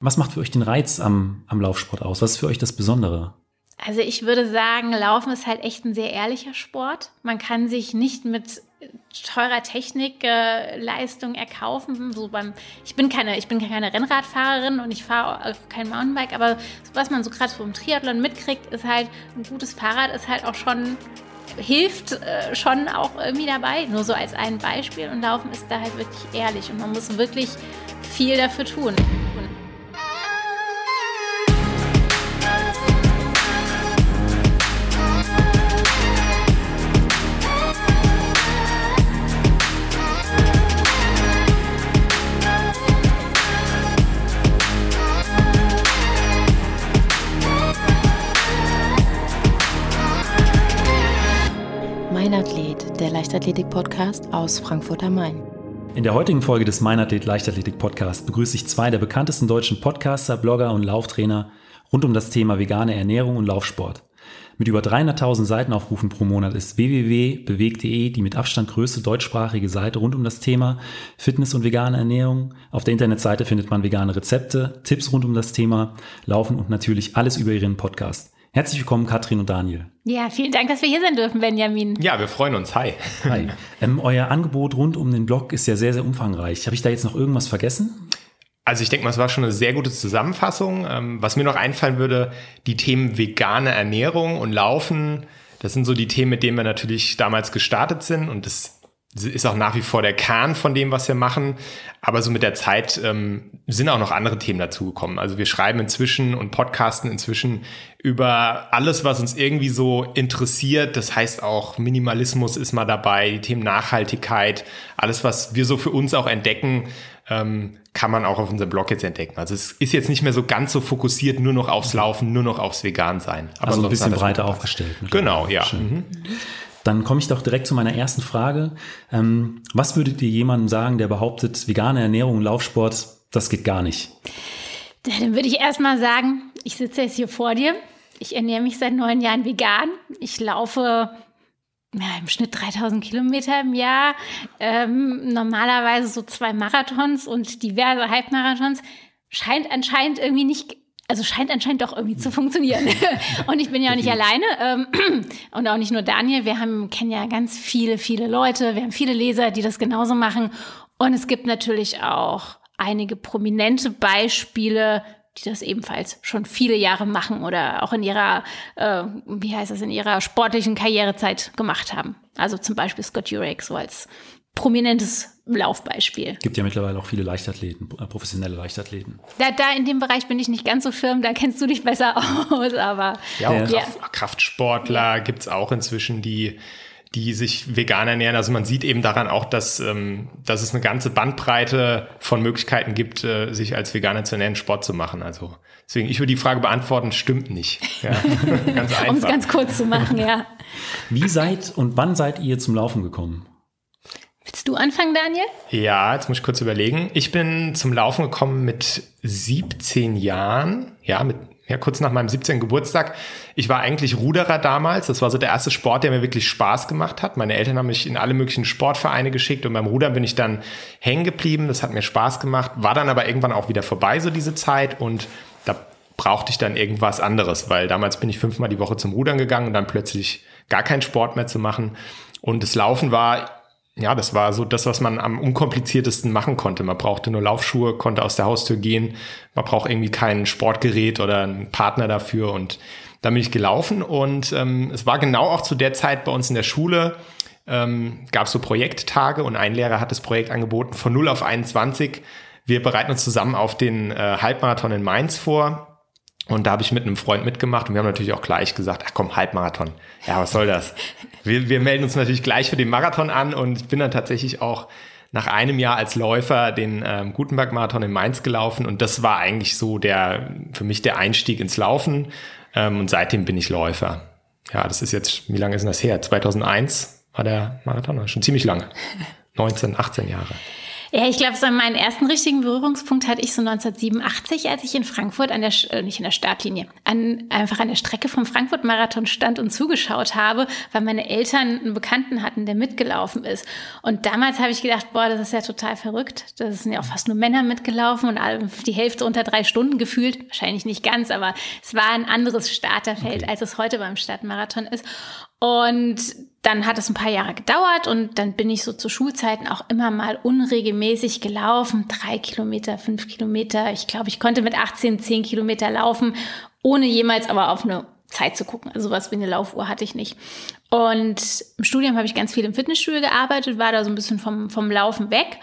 Was macht für euch den Reiz am, am Laufsport aus? Was ist für euch das Besondere? Also ich würde sagen, Laufen ist halt echt ein sehr ehrlicher Sport. Man kann sich nicht mit teurer Technikleistung äh, erkaufen. So beim, ich bin keine, ich bin keine Rennradfahrerin und ich fahre kein Mountainbike, aber was man so gerade so im Triathlon mitkriegt, ist halt ein gutes Fahrrad ist halt auch schon hilft äh, schon auch irgendwie dabei. Nur so als ein Beispiel und Laufen ist da halt wirklich ehrlich und man muss wirklich viel dafür tun. Der Leichtathletik-Podcast aus Frankfurt am Main. In der heutigen Folge des Meinathlet Leichtathletik Podcast begrüße ich zwei der bekanntesten deutschen Podcaster, Blogger und Lauftrainer rund um das Thema vegane Ernährung und Laufsport. Mit über 300.000 Seitenaufrufen pro Monat ist www.beweg.de die mit Abstand größte deutschsprachige Seite rund um das Thema Fitness und vegane Ernährung. Auf der Internetseite findet man vegane Rezepte, Tipps rund um das Thema Laufen und natürlich alles über ihren Podcast. Herzlich willkommen, Katrin und Daniel. Ja, vielen Dank, dass wir hier sein dürfen, Benjamin. Ja, wir freuen uns. Hi. Hi. Ähm, euer Angebot rund um den Blog ist ja sehr, sehr umfangreich. Habe ich da jetzt noch irgendwas vergessen? Also ich denke mal, es war schon eine sehr gute Zusammenfassung. Ähm, was mir noch einfallen würde, die Themen vegane Ernährung und Laufen, das sind so die Themen, mit denen wir natürlich damals gestartet sind und das ist auch nach wie vor der Kern von dem, was wir machen. Aber so mit der Zeit ähm, sind auch noch andere Themen dazugekommen. Also wir schreiben inzwischen und podcasten inzwischen über alles, was uns irgendwie so interessiert. Das heißt auch Minimalismus ist mal dabei, die Themen Nachhaltigkeit, alles, was wir so für uns auch entdecken, ähm, kann man auch auf unserem Blog jetzt entdecken. Also es ist jetzt nicht mehr so ganz so fokussiert nur noch aufs Laufen, nur noch aufs Vegan sein. Aber also ein bisschen breiter aufgestellt. Genau, ja. Mhm. Dann komme ich doch direkt zu meiner ersten Frage. Ähm, was würdet ihr jemandem sagen, der behauptet, vegane Ernährung Laufsport, das geht gar nicht? Dann würde ich erstmal sagen, ich sitze jetzt hier vor dir. Ich ernähre mich seit neun Jahren vegan. Ich laufe ja, im Schnitt 3000 Kilometer im Jahr, ähm, normalerweise so zwei Marathons und diverse Halbmarathons. Scheint anscheinend irgendwie nicht also scheint anscheinend doch irgendwie zu funktionieren. und ich bin ja auch nicht alleine ähm, und auch nicht nur Daniel. Wir haben, kennen ja ganz viele, viele Leute. Wir haben viele Leser, die das genauso machen. Und es gibt natürlich auch einige prominente Beispiele, die das ebenfalls schon viele Jahre machen oder auch in ihrer, äh, wie heißt das, in ihrer sportlichen Karrierezeit gemacht haben. Also zum Beispiel Scott Jurek so als prominentes Laufbeispiel. Gibt ja mittlerweile auch viele Leichtathleten, äh, professionelle Leichtathleten. Da, da in dem Bereich bin ich nicht ganz so firm, da kennst du dich besser aus, aber. Ja, ja. Kraftsportler ja. gibt es auch inzwischen, die die sich vegan ernähren. Also man sieht eben daran auch, dass, ähm, dass es eine ganze Bandbreite von Möglichkeiten gibt, äh, sich als Veganer zu ernähren, Sport zu machen. Also deswegen, ich würde die Frage beantworten, stimmt nicht. Ja, um es ganz kurz zu machen, ja. Wie seid und wann seid ihr zum Laufen gekommen? Willst du anfangen, Daniel? Ja, jetzt muss ich kurz überlegen. Ich bin zum Laufen gekommen mit 17 Jahren, ja, mit ja, kurz nach meinem 17. Geburtstag. Ich war eigentlich Ruderer damals. Das war so der erste Sport, der mir wirklich Spaß gemacht hat. Meine Eltern haben mich in alle möglichen Sportvereine geschickt und beim Rudern bin ich dann hängen geblieben. Das hat mir Spaß gemacht. War dann aber irgendwann auch wieder vorbei, so diese Zeit. Und da brauchte ich dann irgendwas anderes, weil damals bin ich fünfmal die Woche zum Rudern gegangen und dann plötzlich gar keinen Sport mehr zu machen. Und das Laufen war ja, das war so das, was man am unkompliziertesten machen konnte. Man brauchte nur Laufschuhe, konnte aus der Haustür gehen. Man braucht irgendwie kein Sportgerät oder einen Partner dafür. Und da bin ich gelaufen. Und ähm, es war genau auch zu der Zeit bei uns in der Schule, ähm, gab es so Projekttage und ein Lehrer hat das Projekt angeboten von 0 auf 21. Wir bereiten uns zusammen auf den äh, Halbmarathon in Mainz vor. Und da habe ich mit einem Freund mitgemacht und wir haben natürlich auch gleich gesagt, ach komm, Halbmarathon. Ja, was soll das? Wir, wir melden uns natürlich gleich für den Marathon an und ich bin dann tatsächlich auch nach einem Jahr als Läufer den ähm, Gutenberg-Marathon in Mainz gelaufen und das war eigentlich so der für mich der Einstieg ins Laufen ähm, und seitdem bin ich Läufer. Ja, das ist jetzt, wie lange ist denn das her? 2001 war der Marathon, schon ziemlich lange. 19, 18 Jahre. Ja, ich glaube, so meinen ersten richtigen Berührungspunkt hatte ich so 1987, als ich in Frankfurt an der, äh, nicht in der Startlinie, an, einfach an der Strecke vom Frankfurt-Marathon stand und zugeschaut habe, weil meine Eltern einen Bekannten hatten, der mitgelaufen ist. Und damals habe ich gedacht, boah, das ist ja total verrückt. Das sind ja auch fast nur Männer mitgelaufen und die Hälfte unter drei Stunden gefühlt. Wahrscheinlich nicht ganz, aber es war ein anderes Starterfeld, okay. als es heute beim Stadtmarathon ist. Und dann hat es ein paar Jahre gedauert und dann bin ich so zu Schulzeiten auch immer mal unregelmäßig gelaufen. Drei Kilometer, fünf Kilometer. Ich glaube, ich konnte mit 18 zehn Kilometer laufen, ohne jemals aber auf eine Zeit zu gucken. Also was wie eine Laufuhr hatte ich nicht. Und im Studium habe ich ganz viel im Fitnessstudio gearbeitet, war da so ein bisschen vom, vom Laufen weg.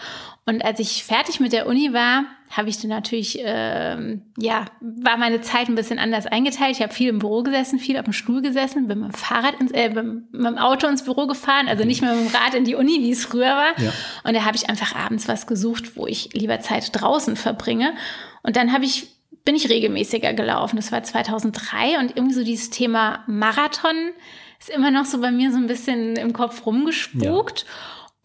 Und als ich fertig mit der Uni war, habe ich dann natürlich, ähm, ja, war meine Zeit ein bisschen anders eingeteilt. Ich habe viel im Büro gesessen, viel auf dem Stuhl gesessen, bin mit dem Fahrrad, ins, äh, mit dem Auto ins Büro gefahren, also nicht mehr mit dem Rad in die Uni, wie es früher war. Ja. Und da habe ich einfach abends was gesucht, wo ich lieber Zeit draußen verbringe. Und dann habe ich bin ich regelmäßiger gelaufen. Das war 2003 und irgendwie so dieses Thema Marathon ist immer noch so bei mir so ein bisschen im Kopf rumgespukt. Ja.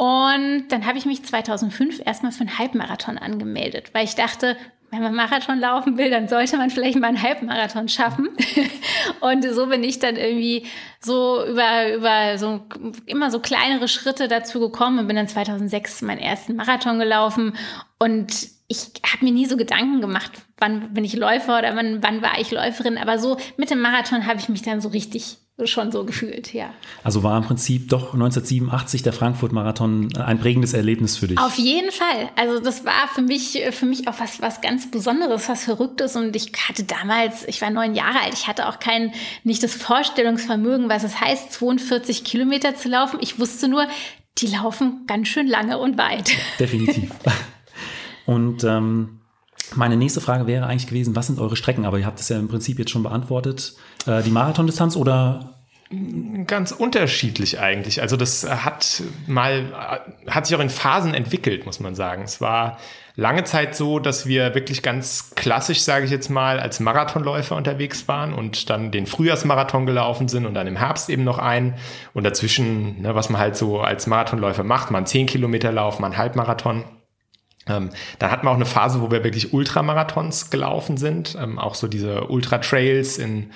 Und dann habe ich mich 2005 erstmal für einen Halbmarathon angemeldet, weil ich dachte, wenn man Marathon laufen will, dann sollte man vielleicht mal einen Halbmarathon schaffen. und so bin ich dann irgendwie so über, über so immer so kleinere Schritte dazu gekommen und bin dann 2006 meinen ersten Marathon gelaufen. Und ich habe mir nie so Gedanken gemacht, wann bin ich Läufer oder wann, wann war ich Läuferin. Aber so mit dem Marathon habe ich mich dann so richtig schon so gefühlt, ja. Also war im Prinzip doch 1987 der Frankfurt-Marathon ein prägendes Erlebnis für dich? Auf jeden Fall. Also das war für mich, für mich auch was, was ganz Besonderes, was Verrücktes. Und ich hatte damals, ich war neun Jahre alt, ich hatte auch kein, nicht das Vorstellungsvermögen, was es heißt, 42 Kilometer zu laufen. Ich wusste nur, die laufen ganz schön lange und weit. Definitiv. Und ähm, meine nächste Frage wäre eigentlich gewesen, was sind eure Strecken? Aber ihr habt es ja im Prinzip jetzt schon beantwortet. Äh, die Marathondistanz oder Ganz unterschiedlich eigentlich. Also das hat mal, hat sich auch in Phasen entwickelt, muss man sagen. Es war lange Zeit so, dass wir wirklich ganz klassisch, sage ich jetzt mal, als Marathonläufer unterwegs waren und dann den Frühjahrsmarathon gelaufen sind und dann im Herbst eben noch einen. Und dazwischen, ne, was man halt so als Marathonläufer macht, man 10 Kilometer Lauf, man Halbmarathon. Ähm, dann hatten wir auch eine Phase, wo wir wirklich Ultramarathons gelaufen sind, ähm, auch so diese Ultra-Trails in,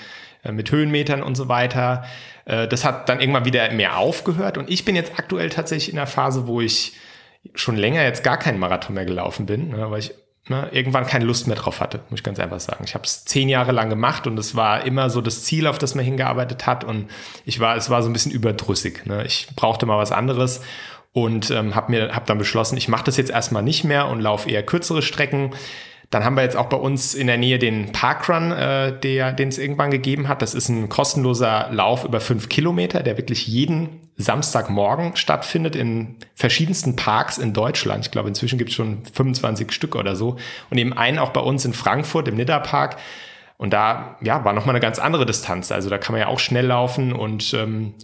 äh, mit Höhenmetern und so weiter. Äh, das hat dann irgendwann wieder mehr aufgehört und ich bin jetzt aktuell tatsächlich in der Phase, wo ich schon länger jetzt gar keinen Marathon mehr gelaufen bin, ne, weil ich ne, irgendwann keine Lust mehr drauf hatte, muss ich ganz einfach sagen. Ich habe es zehn Jahre lang gemacht und es war immer so das Ziel, auf das man hingearbeitet hat und ich war, es war so ein bisschen überdrüssig. Ne? Ich brauchte mal was anderes und ähm, habe mir hab dann beschlossen, ich mache das jetzt erstmal nicht mehr und laufe eher kürzere Strecken. Dann haben wir jetzt auch bei uns in der Nähe den Parkrun, äh, der, den es irgendwann gegeben hat. Das ist ein kostenloser Lauf über fünf Kilometer, der wirklich jeden Samstagmorgen stattfindet in verschiedensten Parks in Deutschland. Ich glaube, inzwischen gibt es schon 25 Stück oder so. Und eben einen auch bei uns in Frankfurt im Nidderpark. Und da ja, war nochmal eine ganz andere Distanz. Also da kann man ja auch schnell laufen und ähm,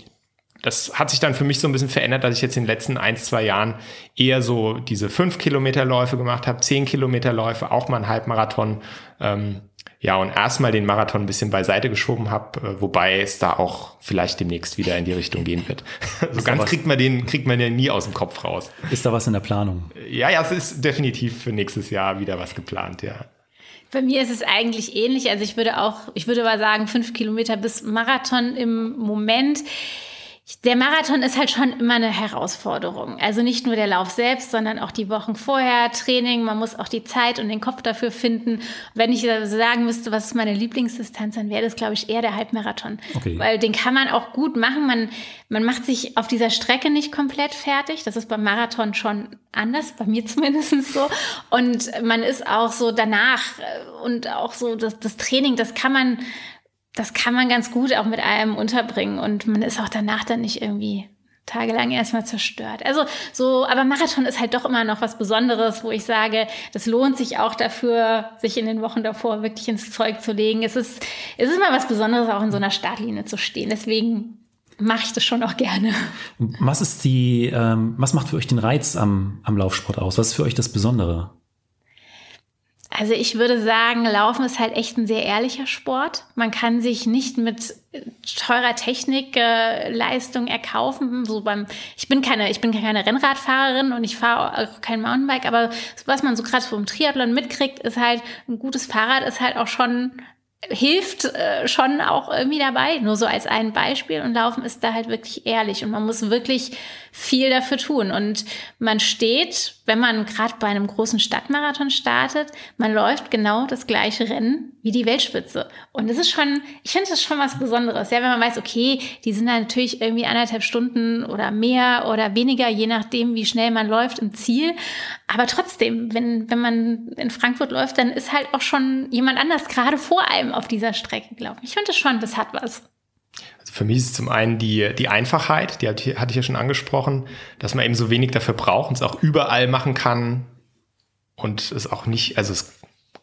das hat sich dann für mich so ein bisschen verändert, dass ich jetzt in den letzten ein, zwei Jahren eher so diese fünf Kilometer Läufe gemacht habe, zehn Kilometer Läufe, auch mal einen Halbmarathon. Ähm, ja, und erstmal den Marathon ein bisschen beiseite geschoben habe, äh, wobei es da auch vielleicht demnächst wieder in die Richtung gehen wird. so ganz kriegt man den, kriegt man den nie aus dem Kopf raus. Ist da was in der Planung? Ja, ja, es ist definitiv für nächstes Jahr wieder was geplant, ja. Bei mir ist es eigentlich ähnlich. Also ich würde auch, ich würde mal sagen, fünf Kilometer bis Marathon im Moment. Der Marathon ist halt schon immer eine Herausforderung. Also nicht nur der Lauf selbst, sondern auch die Wochen vorher, Training. Man muss auch die Zeit und den Kopf dafür finden. Wenn ich sagen müsste, was ist meine Lieblingsdistanz, dann wäre das, glaube ich, eher der Halbmarathon. Okay. Weil den kann man auch gut machen. Man, man macht sich auf dieser Strecke nicht komplett fertig. Das ist beim Marathon schon anders, bei mir zumindest so. Und man ist auch so danach äh, und auch so das, das Training, das kann man das kann man ganz gut auch mit allem unterbringen und man ist auch danach dann nicht irgendwie tagelang erstmal zerstört. Also so, aber Marathon ist halt doch immer noch was Besonderes, wo ich sage, das lohnt sich auch dafür, sich in den Wochen davor wirklich ins Zeug zu legen. Es ist, es ist mal was Besonderes, auch in so einer Startlinie zu stehen. Deswegen mache ich das schon auch gerne. Was ist die, ähm, was macht für euch den Reiz am, am Laufsport aus? Was ist für euch das Besondere? Also ich würde sagen, Laufen ist halt echt ein sehr ehrlicher Sport. Man kann sich nicht mit teurer Technikleistung äh, erkaufen. So beim, ich bin keine, ich bin keine Rennradfahrerin und ich fahre auch kein Mountainbike, aber was man so gerade vom Triathlon mitkriegt, ist halt ein gutes Fahrrad ist halt auch schon hilft äh, schon auch irgendwie dabei. Nur so als ein Beispiel und Laufen ist da halt wirklich ehrlich und man muss wirklich viel dafür tun. Und man steht, wenn man gerade bei einem großen Stadtmarathon startet, man läuft genau das gleiche Rennen wie die Weltspitze. Und das ist schon, ich finde das schon was Besonderes. Ja, wenn man weiß, okay, die sind natürlich irgendwie anderthalb Stunden oder mehr oder weniger, je nachdem, wie schnell man läuft im Ziel. Aber trotzdem, wenn, wenn man in Frankfurt läuft, dann ist halt auch schon jemand anders gerade vor einem auf dieser Strecke gelaufen. Ich finde das schon, das hat was. Also für mich ist es zum einen die, die Einfachheit, die hatte ich ja schon angesprochen, dass man eben so wenig dafür braucht und es auch überall machen kann und es auch nicht, also es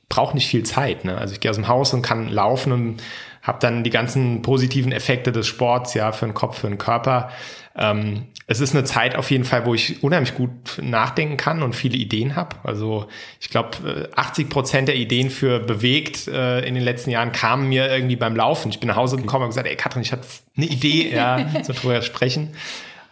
braucht nicht viel Zeit. Ne? Also ich gehe aus dem Haus und kann laufen und habe dann die ganzen positiven Effekte des Sports, ja, für den Kopf, für den Körper. Ähm, es ist eine Zeit auf jeden Fall, wo ich unheimlich gut nachdenken kann und viele Ideen habe. Also ich glaube, 80 äh, Prozent der Ideen für bewegt äh, in den letzten Jahren kamen mir irgendwie beim Laufen. Ich bin nach Hause gekommen und gesagt, ey Katrin, ich hatte eine Idee, ja, so drüber sprechen.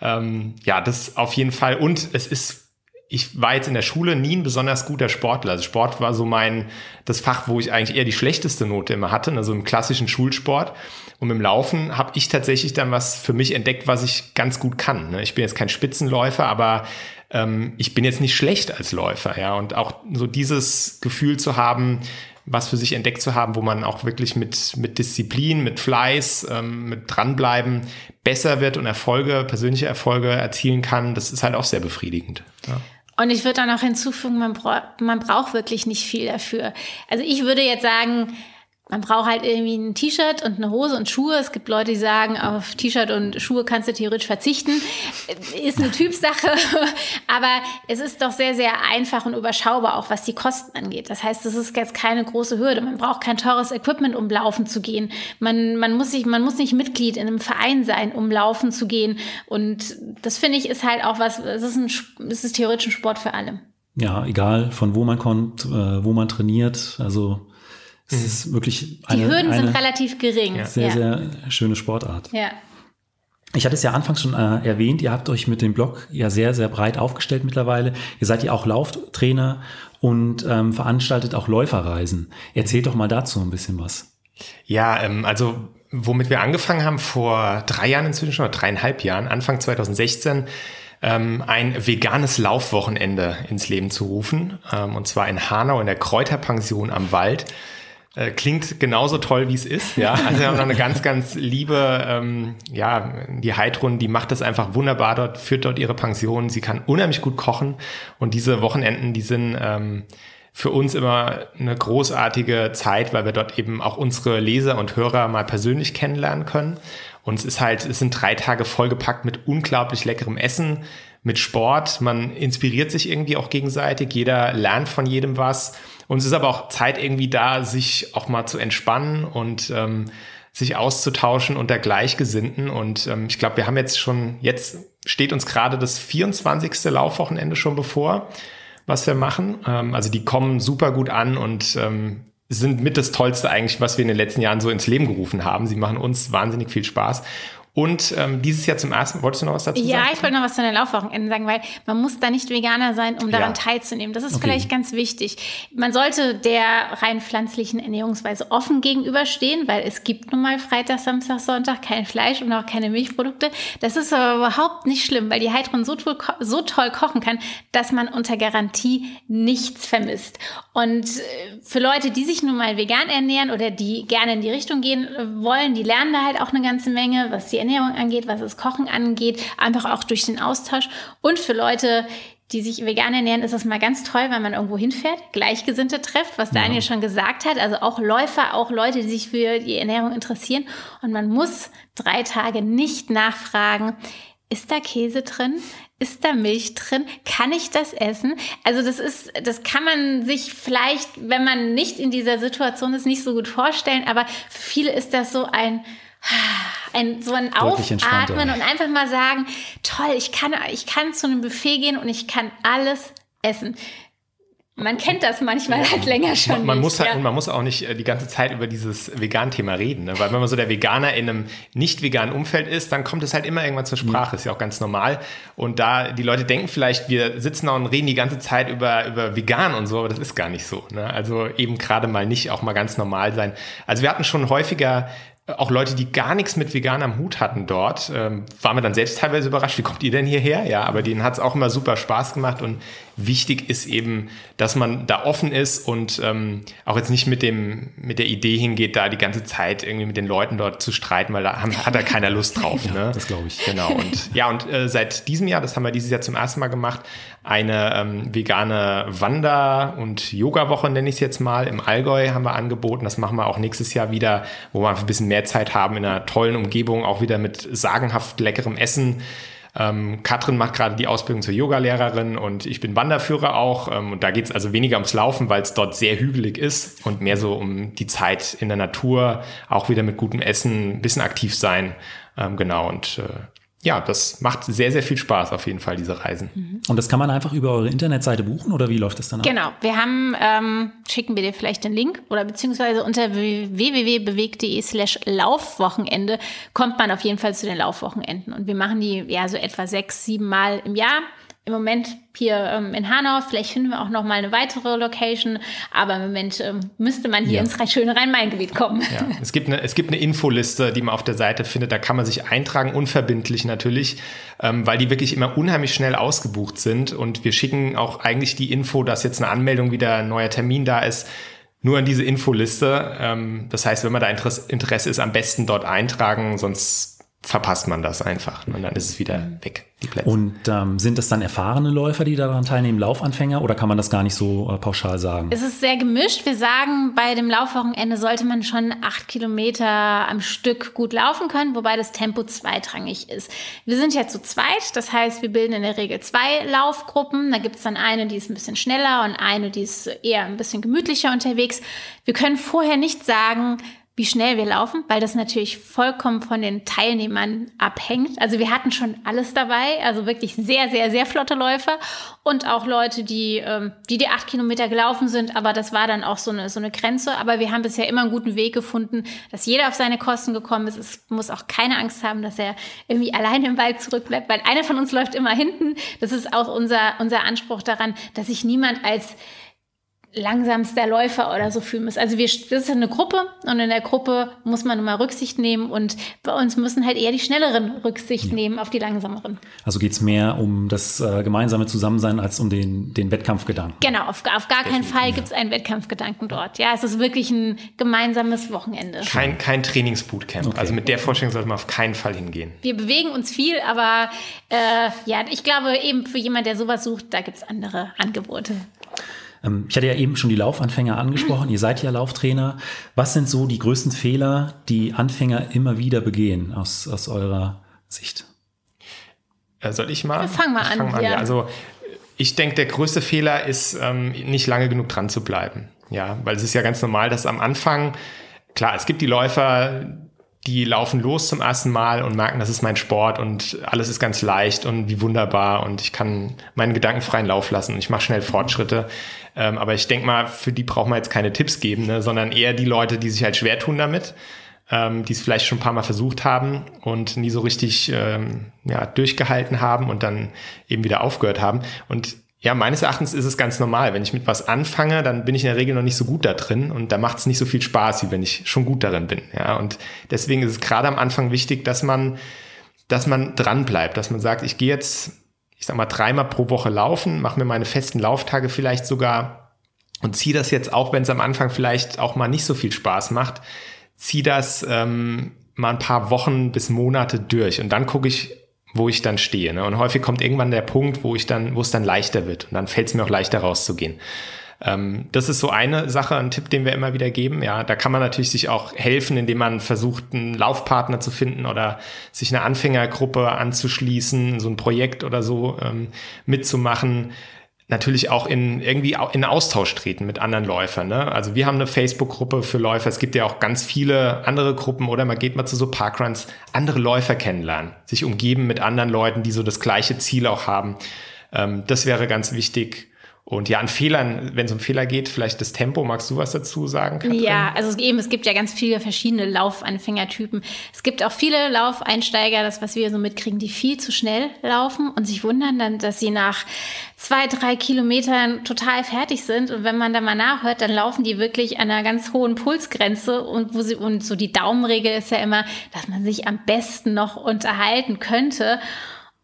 Ähm, ja, das auf jeden Fall. Und es ist ich war jetzt in der Schule nie ein besonders guter Sportler. Also Sport war so mein, das Fach, wo ich eigentlich eher die schlechteste Note immer hatte, also im klassischen Schulsport. Und im Laufen habe ich tatsächlich dann was für mich entdeckt, was ich ganz gut kann. Ne? Ich bin jetzt kein Spitzenläufer, aber ähm, ich bin jetzt nicht schlecht als Läufer. Ja, und auch so dieses Gefühl zu haben, was für sich entdeckt zu haben, wo man auch wirklich mit, mit Disziplin, mit Fleiß, ähm, mit dranbleiben besser wird und Erfolge, persönliche Erfolge erzielen kann, das ist halt auch sehr befriedigend. Ja. Und ich würde dann auch hinzufügen, man, bra man braucht wirklich nicht viel dafür. Also ich würde jetzt sagen, man braucht halt irgendwie ein T-Shirt und eine Hose und Schuhe. Es gibt Leute, die sagen, auf T-Shirt und Schuhe kannst du theoretisch verzichten. Ist eine Typsache, aber es ist doch sehr, sehr einfach und überschaubar, auch was die Kosten angeht. Das heißt, es ist jetzt keine große Hürde. Man braucht kein teures Equipment, um laufen zu gehen. Man, man, muss, sich, man muss nicht Mitglied in einem Verein sein, um laufen zu gehen. Und das finde ich ist halt auch was, es ist, ein, es ist theoretisch ein Sport für alle. Ja, egal von wo man kommt, äh, wo man trainiert. Also es ist wirklich eine, Die Hürden eine sind relativ gering. Sehr, ja. sehr schöne Sportart. Ja. Ich hatte es ja anfangs schon äh, erwähnt, ihr habt euch mit dem Blog ja sehr, sehr breit aufgestellt mittlerweile. Ihr seid ja auch Lauftrainer und ähm, veranstaltet auch Läuferreisen. Erzählt doch mal dazu ein bisschen was. Ja, ähm, also womit wir angefangen haben vor drei Jahren inzwischen schon, oder dreieinhalb Jahren, Anfang 2016, ähm, ein veganes Laufwochenende ins Leben zu rufen. Ähm, und zwar in Hanau in der Kräuterpension am Wald. Äh, klingt genauso toll, wie es ist. Ja, also wir haben noch eine ganz, ganz liebe, ähm, ja, die Heidrun, die macht das einfach wunderbar dort, führt dort ihre Pension. Sie kann unheimlich gut kochen und diese Wochenenden, die sind ähm, für uns immer eine großartige Zeit, weil wir dort eben auch unsere Leser und Hörer mal persönlich kennenlernen können. Und es ist halt, es sind drei Tage vollgepackt mit unglaublich leckerem Essen, mit Sport. Man inspiriert sich irgendwie auch gegenseitig. Jeder lernt von jedem was. Und es ist aber auch Zeit irgendwie da, sich auch mal zu entspannen und ähm, sich auszutauschen unter Gleichgesinnten. Und ähm, ich glaube, wir haben jetzt schon, jetzt steht uns gerade das 24. Laufwochenende schon bevor, was wir machen. Ähm, also die kommen super gut an und ähm, sind mit das Tollste eigentlich, was wir in den letzten Jahren so ins Leben gerufen haben. Sie machen uns wahnsinnig viel Spaß. Und ähm, dieses Jahr zum ersten, wolltest du noch was dazu ja, sagen? Ja, ich wollte noch was zu den Laufwochenenden sagen, weil man muss da nicht Veganer sein, um daran ja. teilzunehmen. Das ist okay. vielleicht ganz wichtig. Man sollte der rein pflanzlichen Ernährungsweise offen gegenüberstehen, weil es gibt nun mal Freitag, Samstag, Sonntag kein Fleisch und auch keine Milchprodukte. Das ist aber überhaupt nicht schlimm, weil die Heidrun so, toll, so toll kochen kann, dass man unter Garantie nichts vermisst. Und äh, für Leute, die sich nun mal vegan ernähren oder die gerne in die Richtung gehen wollen, die lernen da halt auch eine ganze Menge, was die Ernährung angeht, was das Kochen angeht, einfach auch durch den Austausch. Und für Leute, die sich vegan ernähren, ist es mal ganz toll, wenn man irgendwo hinfährt, Gleichgesinnte trifft, was Daniel ja. schon gesagt hat. Also auch Läufer, auch Leute, die sich für die Ernährung interessieren. Und man muss drei Tage nicht nachfragen, ist da Käse drin? Ist da Milch drin? Kann ich das essen? Also das ist, das kann man sich vielleicht, wenn man nicht in dieser Situation ist, nicht so gut vorstellen. Aber für viele ist das so ein, ein, so ein Aufatmen und einfach mal sagen, toll, ich kann, ich kann zu einem Buffet gehen und ich kann alles essen. man kennt das manchmal halt länger schon. Man, man nicht, muss halt, ja. und man muss auch nicht äh, die ganze Zeit über dieses Vegan-Thema reden, ne? weil wenn man so der Veganer in einem nicht veganen Umfeld ist, dann kommt es halt immer irgendwann zur Sprache, ist ja auch ganz normal. Und da die Leute denken vielleicht, wir sitzen da und reden die ganze Zeit über, über vegan und so, aber das ist gar nicht so. Ne? Also eben gerade mal nicht auch mal ganz normal sein. Also wir hatten schon häufiger auch Leute, die gar nichts mit vegan am Hut hatten dort, ähm, waren wir dann selbst teilweise überrascht, wie kommt ihr denn hierher? Ja, aber denen hat es auch immer super Spaß gemacht und wichtig ist eben, dass man da offen ist und ähm, auch jetzt nicht mit dem mit der Idee hingeht, da die ganze Zeit irgendwie mit den Leuten dort zu streiten, weil da haben, hat da keiner Lust drauf. Ja, ne? das glaube ich. Genau und ja und äh, seit diesem Jahr, das haben wir dieses Jahr zum ersten Mal gemacht, eine ähm, vegane Wander- und Yoga-Woche nenne ich es jetzt mal im Allgäu haben wir angeboten. Das machen wir auch nächstes Jahr wieder, wo wir einfach ein bisschen mehr Zeit haben in einer tollen Umgebung, auch wieder mit sagenhaft leckerem Essen. Ähm, Katrin macht gerade die Ausbildung zur Yogalehrerin und ich bin Wanderführer auch. Ähm, und da geht es also weniger ums Laufen, weil es dort sehr hügelig ist und mehr so um die Zeit in der Natur, auch wieder mit gutem Essen, ein bisschen aktiv sein. Ähm, genau. Und äh, ja, das macht sehr, sehr viel Spaß auf jeden Fall, diese Reisen. Und das kann man einfach über eure Internetseite buchen oder wie läuft das dann ab? Genau, wir haben, ähm, schicken wir dir vielleicht den Link oder beziehungsweise unter www.bewegt.de slash Laufwochenende kommt man auf jeden Fall zu den Laufwochenenden. Und wir machen die ja so etwa sechs, sieben Mal im Jahr. Im Moment hier ähm, in Hanau, vielleicht finden wir auch noch mal eine weitere Location, aber im Moment ähm, müsste man hier Ja. ins schöne Rhein-Main-Gebiet kommen. Ja, es gibt eine, es gibt eine Infoliste, die man auf der Seite findet. Da kann man sich eintragen, unverbindlich natürlich, ähm, weil die wirklich immer unheimlich schnell ausgebucht sind. Und wir schicken auch eigentlich die Info, dass jetzt eine Anmeldung wieder ein neuer Termin da ist, nur an diese Infoliste. Ähm, das heißt, wenn man da Interesse, Interesse ist, am besten dort eintragen, sonst verpasst man das einfach. Und dann ist es wieder weg, die Plätze. Und ähm, sind das dann erfahrene Läufer, die daran teilnehmen, Laufanfänger oder kann man das gar nicht so äh, pauschal sagen? Es ist sehr gemischt. Wir sagen, bei dem Laufwochenende sollte man schon acht Kilometer am Stück gut laufen können, wobei das Tempo zweitrangig ist. Wir sind ja zu zweit, das heißt, wir bilden in der Regel zwei Laufgruppen. Da gibt es dann eine, die ist ein bisschen schneller und eine, die ist eher ein bisschen gemütlicher unterwegs. Wir können vorher nicht sagen, wie schnell wir laufen, weil das natürlich vollkommen von den Teilnehmern abhängt. Also wir hatten schon alles dabei, also wirklich sehr, sehr, sehr flotte Läufer und auch Leute, die ähm, die, die acht Kilometer gelaufen sind, aber das war dann auch so eine, so eine Grenze. Aber wir haben bisher immer einen guten Weg gefunden, dass jeder auf seine Kosten gekommen ist. Es muss auch keine Angst haben, dass er irgendwie alleine im Wald zurückbleibt, weil einer von uns läuft immer hinten. Das ist auch unser, unser Anspruch daran, dass sich niemand als langsamster Läufer oder so fühlen muss. Also wir, das ist eine Gruppe und in der Gruppe muss man immer Rücksicht nehmen und bei uns müssen halt eher die Schnelleren Rücksicht nehmen auf die Langsameren. Also geht es mehr um das äh, gemeinsame Zusammensein als um den, den Wettkampfgedanken. Genau, auf, auf gar keinen Fall gibt es einen Wettkampfgedanken dort. Ja, es ist wirklich ein gemeinsames Wochenende. Kein, kein Trainingsbootcamp. Also mit der Vorstellung sollte man auf keinen Fall hingehen. Wir bewegen uns viel, aber äh, ja, ich glaube eben für jemand, der sowas sucht, da gibt es andere Angebote. Ähm, ich hatte ja eben schon die Laufanfänger angesprochen. Ihr seid ja Lauftrainer. Was sind so die größten Fehler, die Anfänger immer wieder begehen aus, aus eurer Sicht? Äh, soll ich mal? Ja, fang mal ich an, Fang mal an ja. ja. Also ich denke, der größte Fehler ist, ähm, nicht lange genug dran zu bleiben. Ja, weil es ist ja ganz normal, dass am Anfang, klar, es gibt die Läufer, die laufen los zum ersten Mal und merken, das ist mein Sport und alles ist ganz leicht und wie wunderbar und ich kann meinen Gedanken freien Lauf lassen und ich mache schnell Fortschritte. Ähm, aber ich denke mal, für die braucht man jetzt keine Tipps geben, ne, sondern eher die Leute, die sich halt schwer tun damit, ähm, die es vielleicht schon ein paar Mal versucht haben und nie so richtig ähm, ja, durchgehalten haben und dann eben wieder aufgehört haben. Und ja, meines Erachtens ist es ganz normal. Wenn ich mit was anfange, dann bin ich in der Regel noch nicht so gut da drin und da macht es nicht so viel Spaß, wie wenn ich schon gut darin bin. Ja, und deswegen ist es gerade am Anfang wichtig, dass man, dass man dran bleibt, dass man sagt, ich gehe jetzt, ich sag mal, dreimal pro Woche laufen, mache mir meine festen Lauftage vielleicht sogar und ziehe das jetzt auch, wenn es am Anfang vielleicht auch mal nicht so viel Spaß macht, ziehe das ähm, mal ein paar Wochen bis Monate durch und dann gucke ich, wo ich dann stehe. Ne? Und häufig kommt irgendwann der Punkt, wo ich dann, wo es dann leichter wird und dann fällt es mir auch leichter rauszugehen. Ähm, das ist so eine Sache, ein Tipp, den wir immer wieder geben. Ja, da kann man natürlich sich auch helfen, indem man versucht, einen Laufpartner zu finden oder sich eine Anfängergruppe anzuschließen, so ein Projekt oder so ähm, mitzumachen natürlich auch in irgendwie in Austausch treten mit anderen Läufern. Ne? Also wir haben eine Facebook-Gruppe für Läufer. Es gibt ja auch ganz viele andere Gruppen oder man geht mal zu so Parkruns, andere Läufer kennenlernen, sich umgeben mit anderen Leuten, die so das gleiche Ziel auch haben. Ähm, das wäre ganz wichtig. Und ja, an Fehlern, wenn es um Fehler geht, vielleicht das Tempo, magst du was dazu sagen? Katrin? Ja, also eben, es gibt ja ganz viele verschiedene Laufanfängertypen. Es gibt auch viele Laufeinsteiger, das, was wir so mitkriegen, die viel zu schnell laufen und sich wundern dann, dass sie nach zwei, drei Kilometern total fertig sind. Und wenn man da mal nachhört, dann laufen die wirklich an einer ganz hohen Pulsgrenze und wo sie, und so die Daumenregel ist ja immer, dass man sich am besten noch unterhalten könnte.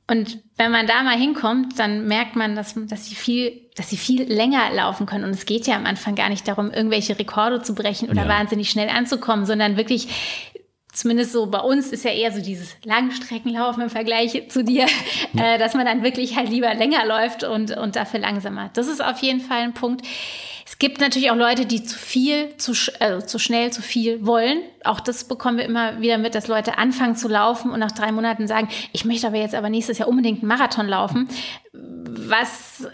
Und wenn man da mal hinkommt, dann merkt man, dass, dass, sie viel, dass sie viel länger laufen können. Und es geht ja am Anfang gar nicht darum, irgendwelche Rekorde zu brechen oder ja. wahnsinnig schnell anzukommen, sondern wirklich, zumindest so bei uns ist ja eher so dieses Langstreckenlaufen im Vergleich zu dir, ja. äh, dass man dann wirklich halt lieber länger läuft und, und dafür langsamer. Das ist auf jeden Fall ein Punkt. Es gibt natürlich auch Leute, die zu viel, zu, also zu schnell, zu viel wollen. Auch das bekommen wir immer wieder mit, dass Leute anfangen zu laufen und nach drei Monaten sagen, ich möchte aber jetzt aber nächstes Jahr unbedingt einen Marathon laufen. Was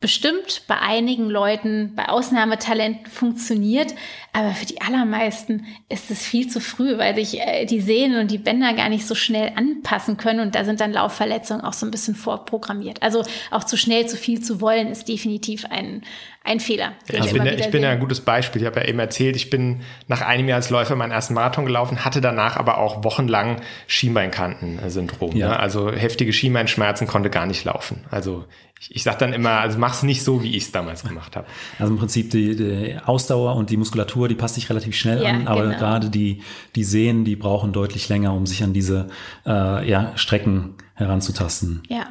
bestimmt bei einigen Leuten, bei Ausnahmetalenten funktioniert, aber für die allermeisten ist es viel zu früh, weil sich äh, die Sehnen und die Bänder gar nicht so schnell anpassen können und da sind dann Laufverletzungen auch so ein bisschen vorprogrammiert. Also auch zu schnell, zu viel zu wollen, ist definitiv ein, ein Fehler. ich, bin, ich bin ja ein gutes Beispiel. Ich habe ja eben erzählt, ich bin nach einem Jahr als Läufer meinen ersten Marathon gelaufen, hatte danach aber auch wochenlang Schienbeinkantensyndrom. Ja. Ne? Also heftige Schienbeinschmerzen, konnte gar nicht laufen. Also ich, ich sage dann immer, also mach's nicht so, wie ich es damals gemacht habe. Also im Prinzip die, die, Ausdauer und die Muskulatur, die passt sich relativ schnell ja, an, aber genau. gerade die, die Sehnen, die brauchen deutlich länger, um sich an diese äh, ja, Strecken heranzutasten. Ja.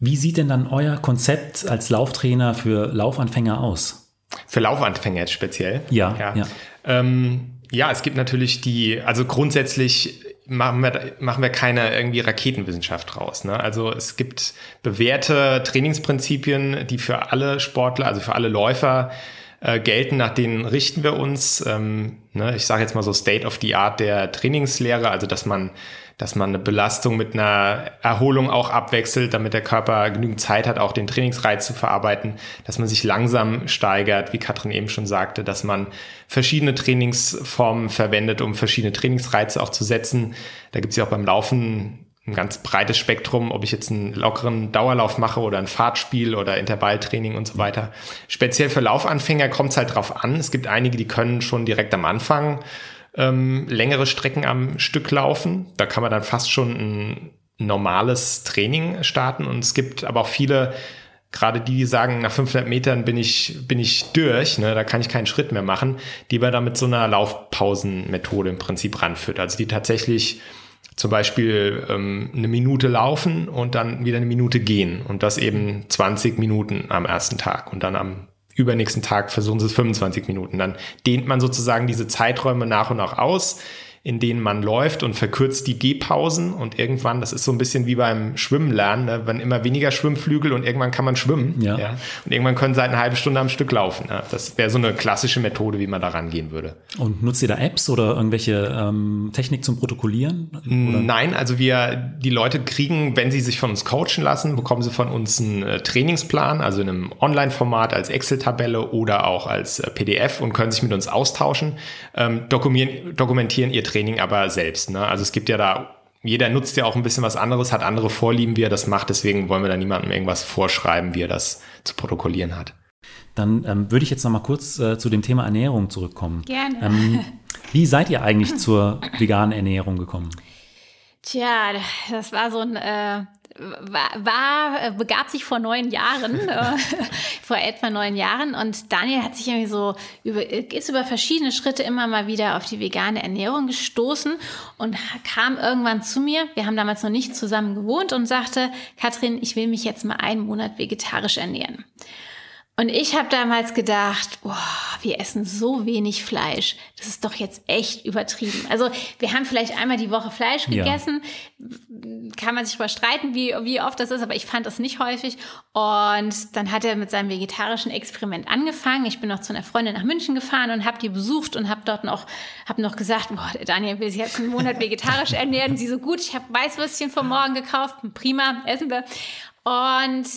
Wie sieht denn dann euer Konzept als Lauftrainer für Laufanfänger aus? Für Laufanfänger jetzt speziell? Ja. Ja, ja. Ähm, ja es gibt natürlich die, also grundsätzlich machen wir, machen wir keine irgendwie Raketenwissenschaft draus. Ne? Also es gibt bewährte Trainingsprinzipien, die für alle Sportler, also für alle Läufer äh, gelten, nach denen richten wir uns. Ähm, ne? Ich sage jetzt mal so State of the Art der Trainingslehre, also dass man dass man eine Belastung mit einer Erholung auch abwechselt, damit der Körper genügend Zeit hat, auch den Trainingsreiz zu verarbeiten, dass man sich langsam steigert, wie Katrin eben schon sagte, dass man verschiedene Trainingsformen verwendet, um verschiedene Trainingsreize auch zu setzen. Da gibt es ja auch beim Laufen ein ganz breites Spektrum, ob ich jetzt einen lockeren Dauerlauf mache oder ein Fahrtspiel oder Intervalltraining und so weiter. Speziell für Laufanfänger kommt es halt drauf an. Es gibt einige, die können schon direkt am Anfang ähm, längere Strecken am Stück laufen. Da kann man dann fast schon ein normales Training starten. Und es gibt aber auch viele, gerade die, die sagen, nach 500 Metern bin ich, bin ich durch, ne, da kann ich keinen Schritt mehr machen, die man da mit so einer Laufpausenmethode im Prinzip ranführt. Also die tatsächlich zum Beispiel ähm, eine Minute laufen und dann wieder eine Minute gehen. Und das eben 20 Minuten am ersten Tag. Und dann am übernächsten Tag versuchen sie es 25 Minuten. Dann dehnt man sozusagen diese Zeiträume nach und nach aus in denen man läuft und verkürzt die Gehpausen und irgendwann, das ist so ein bisschen wie beim Schwimmen lernen, ne? wenn immer weniger Schwimmflügel und irgendwann kann man schwimmen. Ja. ja? Und irgendwann können sie halt eine halbe Stunde am Stück laufen. Ja? Das wäre so eine klassische Methode, wie man da rangehen würde. Und nutzt ihr da Apps oder irgendwelche ähm, Technik zum Protokollieren? Oder? Nein, also wir, die Leute kriegen, wenn sie sich von uns coachen lassen, bekommen sie von uns einen äh, Trainingsplan, also in einem Online-Format als Excel-Tabelle oder auch als äh, PDF und können sich mit uns austauschen, ähm, dokumentieren, dokumentieren ihr Training aber selbst. Ne? Also es gibt ja da, jeder nutzt ja auch ein bisschen was anderes, hat andere Vorlieben, wie er das macht. Deswegen wollen wir da niemandem irgendwas vorschreiben, wie er das zu protokollieren hat. Dann ähm, würde ich jetzt noch mal kurz äh, zu dem Thema Ernährung zurückkommen. Gerne. Ähm, wie seid ihr eigentlich zur veganen Ernährung gekommen? Tja, das war so ein äh, war, war, äh, begab sich vor neun Jahren, äh, vor etwa neun Jahren. Und Daniel hat sich irgendwie so über, ist über verschiedene Schritte immer mal wieder auf die vegane Ernährung gestoßen und kam irgendwann zu mir. Wir haben damals noch nicht zusammen gewohnt und sagte, Katrin, ich will mich jetzt mal einen Monat vegetarisch ernähren. Und ich habe damals gedacht, boah, wir essen so wenig Fleisch. Das ist doch jetzt echt übertrieben. Also wir haben vielleicht einmal die Woche Fleisch gegessen. Ja. Kann man sich überstreiten, wie, wie oft das ist, aber ich fand das nicht häufig. Und dann hat er mit seinem vegetarischen Experiment angefangen. Ich bin noch zu einer Freundin nach München gefahren und habe die besucht und habe dort noch, hab noch gesagt, boah, der Daniel will sich jetzt einen Monat vegetarisch ernähren. Sie so gut, ich habe Weißwürstchen vom Morgen gekauft. Prima, essen wir. Und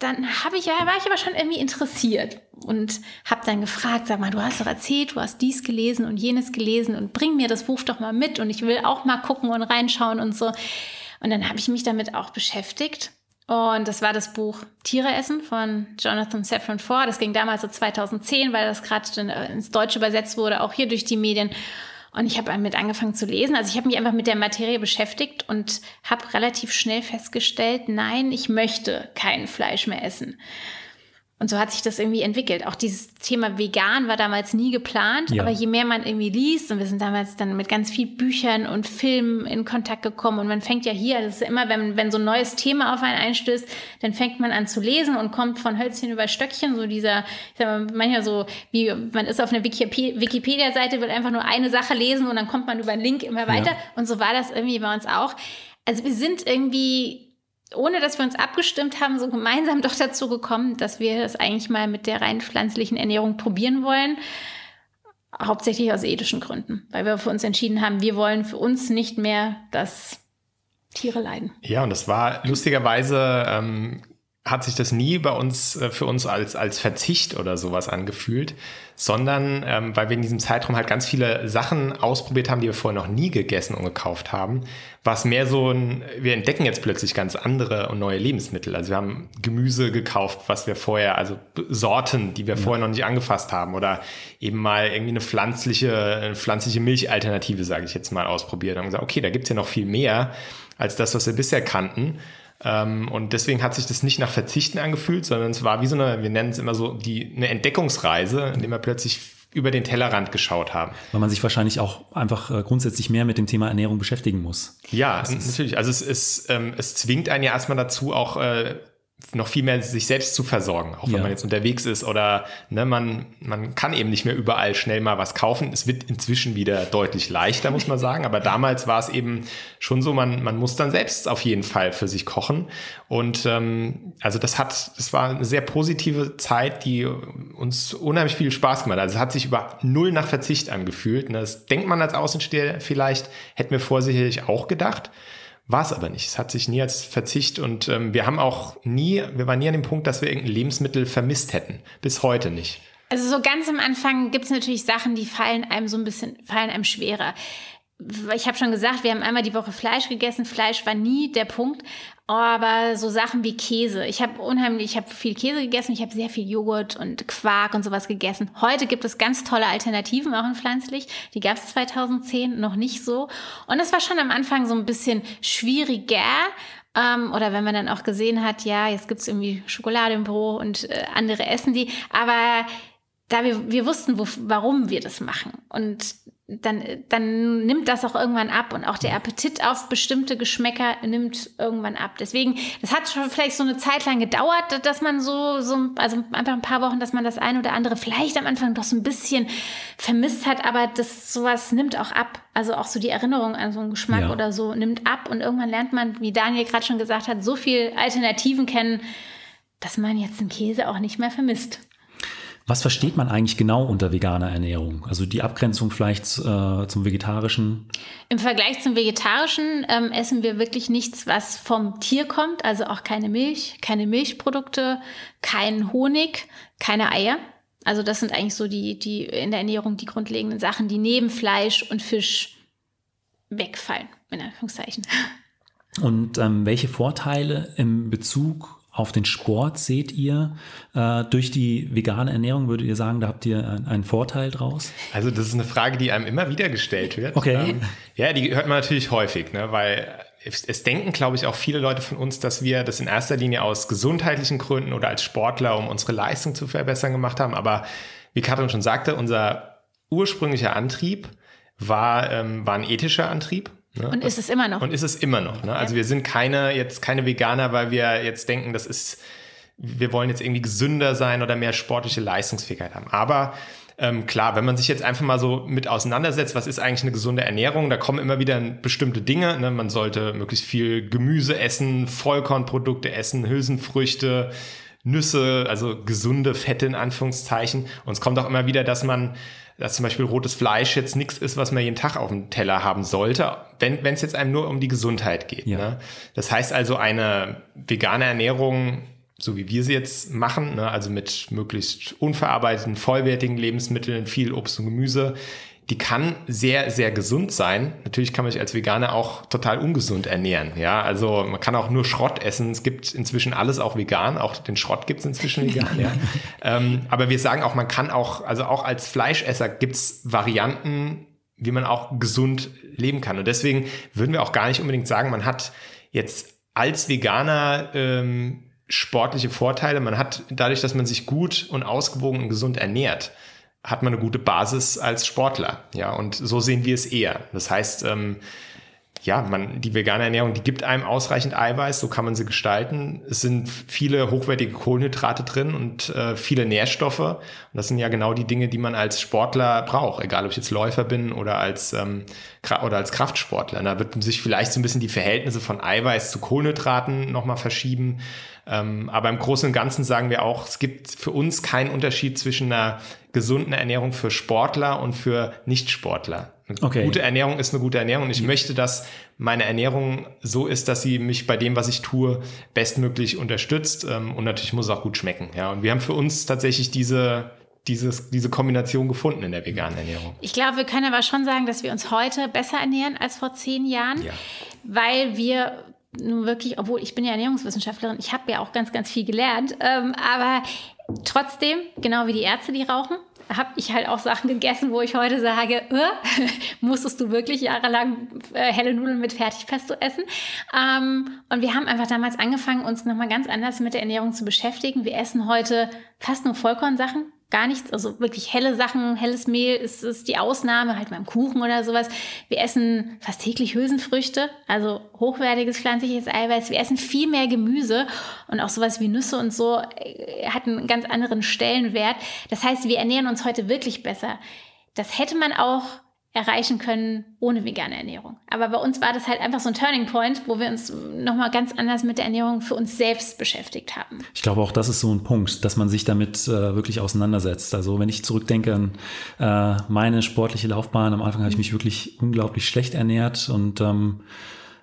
dann habe ich ja, war ich aber schon irgendwie interessiert und habe dann gefragt, sag mal, du hast doch erzählt, du hast dies gelesen und jenes gelesen und bring mir das Buch doch mal mit und ich will auch mal gucken und reinschauen und so. Und dann habe ich mich damit auch beschäftigt Und das war das Buch Tiere essen von Jonathan Safran Foer. Das ging damals so 2010, weil das gerade ins Deutsche übersetzt wurde, auch hier durch die Medien. Und ich habe damit angefangen zu lesen. Also ich habe mich einfach mit der Materie beschäftigt und habe relativ schnell festgestellt, nein, ich möchte kein Fleisch mehr essen. Und so hat sich das irgendwie entwickelt. Auch dieses Thema vegan war damals nie geplant, ja. aber je mehr man irgendwie liest, und wir sind damals dann mit ganz vielen Büchern und Filmen in Kontakt gekommen und man fängt ja hier, das ist immer, wenn, wenn so ein neues Thema auf einen einstößt, dann fängt man an zu lesen und kommt von Hölzchen über Stöckchen, so dieser, ich sag mal, manchmal so, wie man ist auf einer Wikipedia-Seite, will einfach nur eine Sache lesen und dann kommt man über einen Link immer weiter. Ja. Und so war das irgendwie bei uns auch. Also wir sind irgendwie ohne dass wir uns abgestimmt haben, so gemeinsam doch dazu gekommen, dass wir das eigentlich mal mit der rein pflanzlichen Ernährung probieren wollen. Hauptsächlich aus ethischen Gründen, weil wir für uns entschieden haben, wir wollen für uns nicht mehr, dass Tiere leiden. Ja, und das war lustigerweise ähm, hat sich das nie bei uns äh, für uns als, als Verzicht oder sowas angefühlt, sondern ähm, weil wir in diesem Zeitraum halt ganz viele Sachen ausprobiert haben, die wir vorher noch nie gegessen und gekauft haben, war es mehr so ein, wir entdecken jetzt plötzlich ganz andere und neue Lebensmittel. Also wir haben Gemüse gekauft, was wir vorher, also Sorten, die wir ja. vorher noch nicht angefasst haben oder eben mal irgendwie eine pflanzliche, eine pflanzliche Milchalternative, sage ich jetzt mal, ausprobiert und gesagt, okay, da gibt's ja noch viel mehr als das, was wir bisher kannten. Ähm, und deswegen hat sich das nicht nach Verzichten angefühlt, sondern es war wie so eine, wir nennen es immer so, die, eine Entdeckungsreise, in dem wir plötzlich über den Tellerrand geschaut haben. Weil man sich wahrscheinlich auch einfach äh, grundsätzlich mehr mit dem Thema Ernährung beschäftigen muss. Ja, natürlich. Also es, ist, ähm, es zwingt einen ja erstmal dazu, auch äh, noch viel mehr sich selbst zu versorgen, auch wenn ja. man jetzt unterwegs ist oder ne, man, man kann eben nicht mehr überall schnell mal was kaufen. Es wird inzwischen wieder deutlich leichter, muss man sagen. Aber damals war es eben schon so, man, man muss dann selbst auf jeden Fall für sich kochen. Und ähm, also das hat, das war eine sehr positive Zeit, die uns unheimlich viel Spaß gemacht hat. Also es hat sich über null nach Verzicht angefühlt. Ne? Das denkt man als Außensteher vielleicht, hätten wir vorsichtig auch gedacht. War es aber nicht. Es hat sich nie als Verzicht und ähm, wir haben auch nie, wir waren nie an dem Punkt, dass wir irgendein Lebensmittel vermisst hätten. Bis heute nicht. Also so ganz am Anfang gibt es natürlich Sachen, die fallen einem so ein bisschen, fallen einem schwerer ich habe schon gesagt, wir haben einmal die Woche Fleisch gegessen. Fleisch war nie der Punkt, aber so Sachen wie Käse. Ich habe unheimlich, ich habe viel Käse gegessen, ich habe sehr viel Joghurt und Quark und sowas gegessen. Heute gibt es ganz tolle Alternativen, auch in pflanzlich. Die gab es 2010 noch nicht so. Und das war schon am Anfang so ein bisschen schwieriger. Ähm, oder wenn man dann auch gesehen hat, ja, jetzt gibt's irgendwie Schokolade im Büro und äh, andere essen die. Aber da wir, wir wussten, wo, warum wir das machen. Und dann, dann nimmt das auch irgendwann ab und auch der Appetit auf bestimmte Geschmäcker nimmt irgendwann ab. Deswegen, das hat schon vielleicht so eine Zeit lang gedauert, dass man so, so, also einfach ein paar Wochen, dass man das eine oder andere vielleicht am Anfang doch so ein bisschen vermisst hat, aber das sowas nimmt auch ab. Also auch so die Erinnerung an so einen Geschmack ja. oder so nimmt ab und irgendwann lernt man, wie Daniel gerade schon gesagt hat, so viel Alternativen kennen, dass man jetzt einen Käse auch nicht mehr vermisst. Was versteht man eigentlich genau unter veganer Ernährung? Also die Abgrenzung vielleicht äh, zum Vegetarischen? Im Vergleich zum Vegetarischen ähm, essen wir wirklich nichts, was vom Tier kommt, also auch keine Milch, keine Milchprodukte, kein Honig, keine Eier. Also das sind eigentlich so die, die in der Ernährung die grundlegenden Sachen, die neben Fleisch und Fisch wegfallen, in Anführungszeichen. Und ähm, welche Vorteile im Bezug auf den Sport seht ihr äh, durch die vegane Ernährung? Würdet ihr sagen, da habt ihr einen Vorteil draus? Also das ist eine Frage, die einem immer wieder gestellt wird. Okay. Ähm, ja, die hört man natürlich häufig, ne? weil es, es denken, glaube ich, auch viele Leute von uns, dass wir das in erster Linie aus gesundheitlichen Gründen oder als Sportler, um unsere Leistung zu verbessern, gemacht haben. Aber wie Katrin schon sagte, unser ursprünglicher Antrieb war, ähm, war ein ethischer Antrieb. Ne? Und ist es immer noch. Und ist es immer noch. Ne? Also wir sind keine, jetzt keine Veganer, weil wir jetzt denken, das ist, wir wollen jetzt irgendwie gesünder sein oder mehr sportliche Leistungsfähigkeit haben. Aber ähm, klar, wenn man sich jetzt einfach mal so mit auseinandersetzt, was ist eigentlich eine gesunde Ernährung, da kommen immer wieder bestimmte Dinge. Ne? Man sollte möglichst viel Gemüse essen, Vollkornprodukte essen, Hülsenfrüchte, Nüsse, also gesunde Fette in Anführungszeichen. Und es kommt auch immer wieder, dass man dass zum Beispiel rotes Fleisch jetzt nichts ist, was man jeden Tag auf dem Teller haben sollte, wenn es jetzt einem nur um die Gesundheit geht. Ja. Ne? Das heißt also, eine vegane Ernährung, so wie wir sie jetzt machen, ne, also mit möglichst unverarbeiteten, vollwertigen Lebensmitteln, viel Obst und Gemüse, die kann sehr, sehr gesund sein. Natürlich kann man sich als Veganer auch total ungesund ernähren. Ja, also man kann auch nur Schrott essen. Es gibt inzwischen alles auch vegan. Auch den Schrott gibt es inzwischen vegan. ja. ähm, aber wir sagen auch, man kann auch, also auch als Fleischesser gibt es Varianten, wie man auch gesund leben kann. Und deswegen würden wir auch gar nicht unbedingt sagen, man hat jetzt als Veganer ähm, sportliche Vorteile. Man hat dadurch, dass man sich gut und ausgewogen und gesund ernährt, hat man eine gute Basis als Sportler. Ja, und so sehen wir es eher. Das heißt, ähm, ja, man, die vegane Ernährung, die gibt einem ausreichend Eiweiß, so kann man sie gestalten. Es sind viele hochwertige Kohlenhydrate drin und äh, viele Nährstoffe. Und das sind ja genau die Dinge, die man als Sportler braucht, egal ob ich jetzt Läufer bin oder als, ähm, oder als Kraftsportler. Da wird sich vielleicht so ein bisschen die Verhältnisse von Eiweiß zu Kohlenhydraten nochmal verschieben. Ähm, aber im Großen und Ganzen sagen wir auch, es gibt für uns keinen Unterschied zwischen einer gesunden Ernährung für Sportler und für Nichtsportler. Eine okay. gute Ernährung ist eine gute Ernährung und ich möchte, dass meine Ernährung so ist, dass sie mich bei dem, was ich tue, bestmöglich unterstützt ähm, und natürlich muss es auch gut schmecken. Ja, und wir haben für uns tatsächlich diese dieses, diese Kombination gefunden in der veganen Ernährung. Ich glaube, wir können aber schon sagen, dass wir uns heute besser ernähren als vor zehn Jahren, ja. weil wir nun wirklich, obwohl ich bin ja Ernährungswissenschaftlerin, ich habe ja auch ganz, ganz viel gelernt, ähm, aber trotzdem, genau wie die Ärzte, die rauchen, habe ich halt auch Sachen gegessen, wo ich heute sage, äh, musstest du wirklich jahrelang äh, helle Nudeln mit Fertigpesto essen? Ähm, und wir haben einfach damals angefangen, uns nochmal ganz anders mit der Ernährung zu beschäftigen. Wir essen heute fast nur Vollkornsachen, gar nichts, also wirklich helle Sachen, helles Mehl ist, ist die Ausnahme, halt beim Kuchen oder sowas. Wir essen fast täglich Hülsenfrüchte, also hochwertiges pflanzliches Eiweiß. Wir essen viel mehr Gemüse und auch sowas wie Nüsse und so äh, hat einen ganz anderen Stellenwert. Das heißt, wir ernähren uns heute wirklich besser. Das hätte man auch erreichen können ohne vegane Ernährung. Aber bei uns war das halt einfach so ein Turning Point, wo wir uns nochmal ganz anders mit der Ernährung für uns selbst beschäftigt haben. Ich glaube auch, das ist so ein Punkt, dass man sich damit äh, wirklich auseinandersetzt. Also wenn ich zurückdenke an äh, meine sportliche Laufbahn, am Anfang habe ich mich wirklich unglaublich schlecht ernährt und ähm,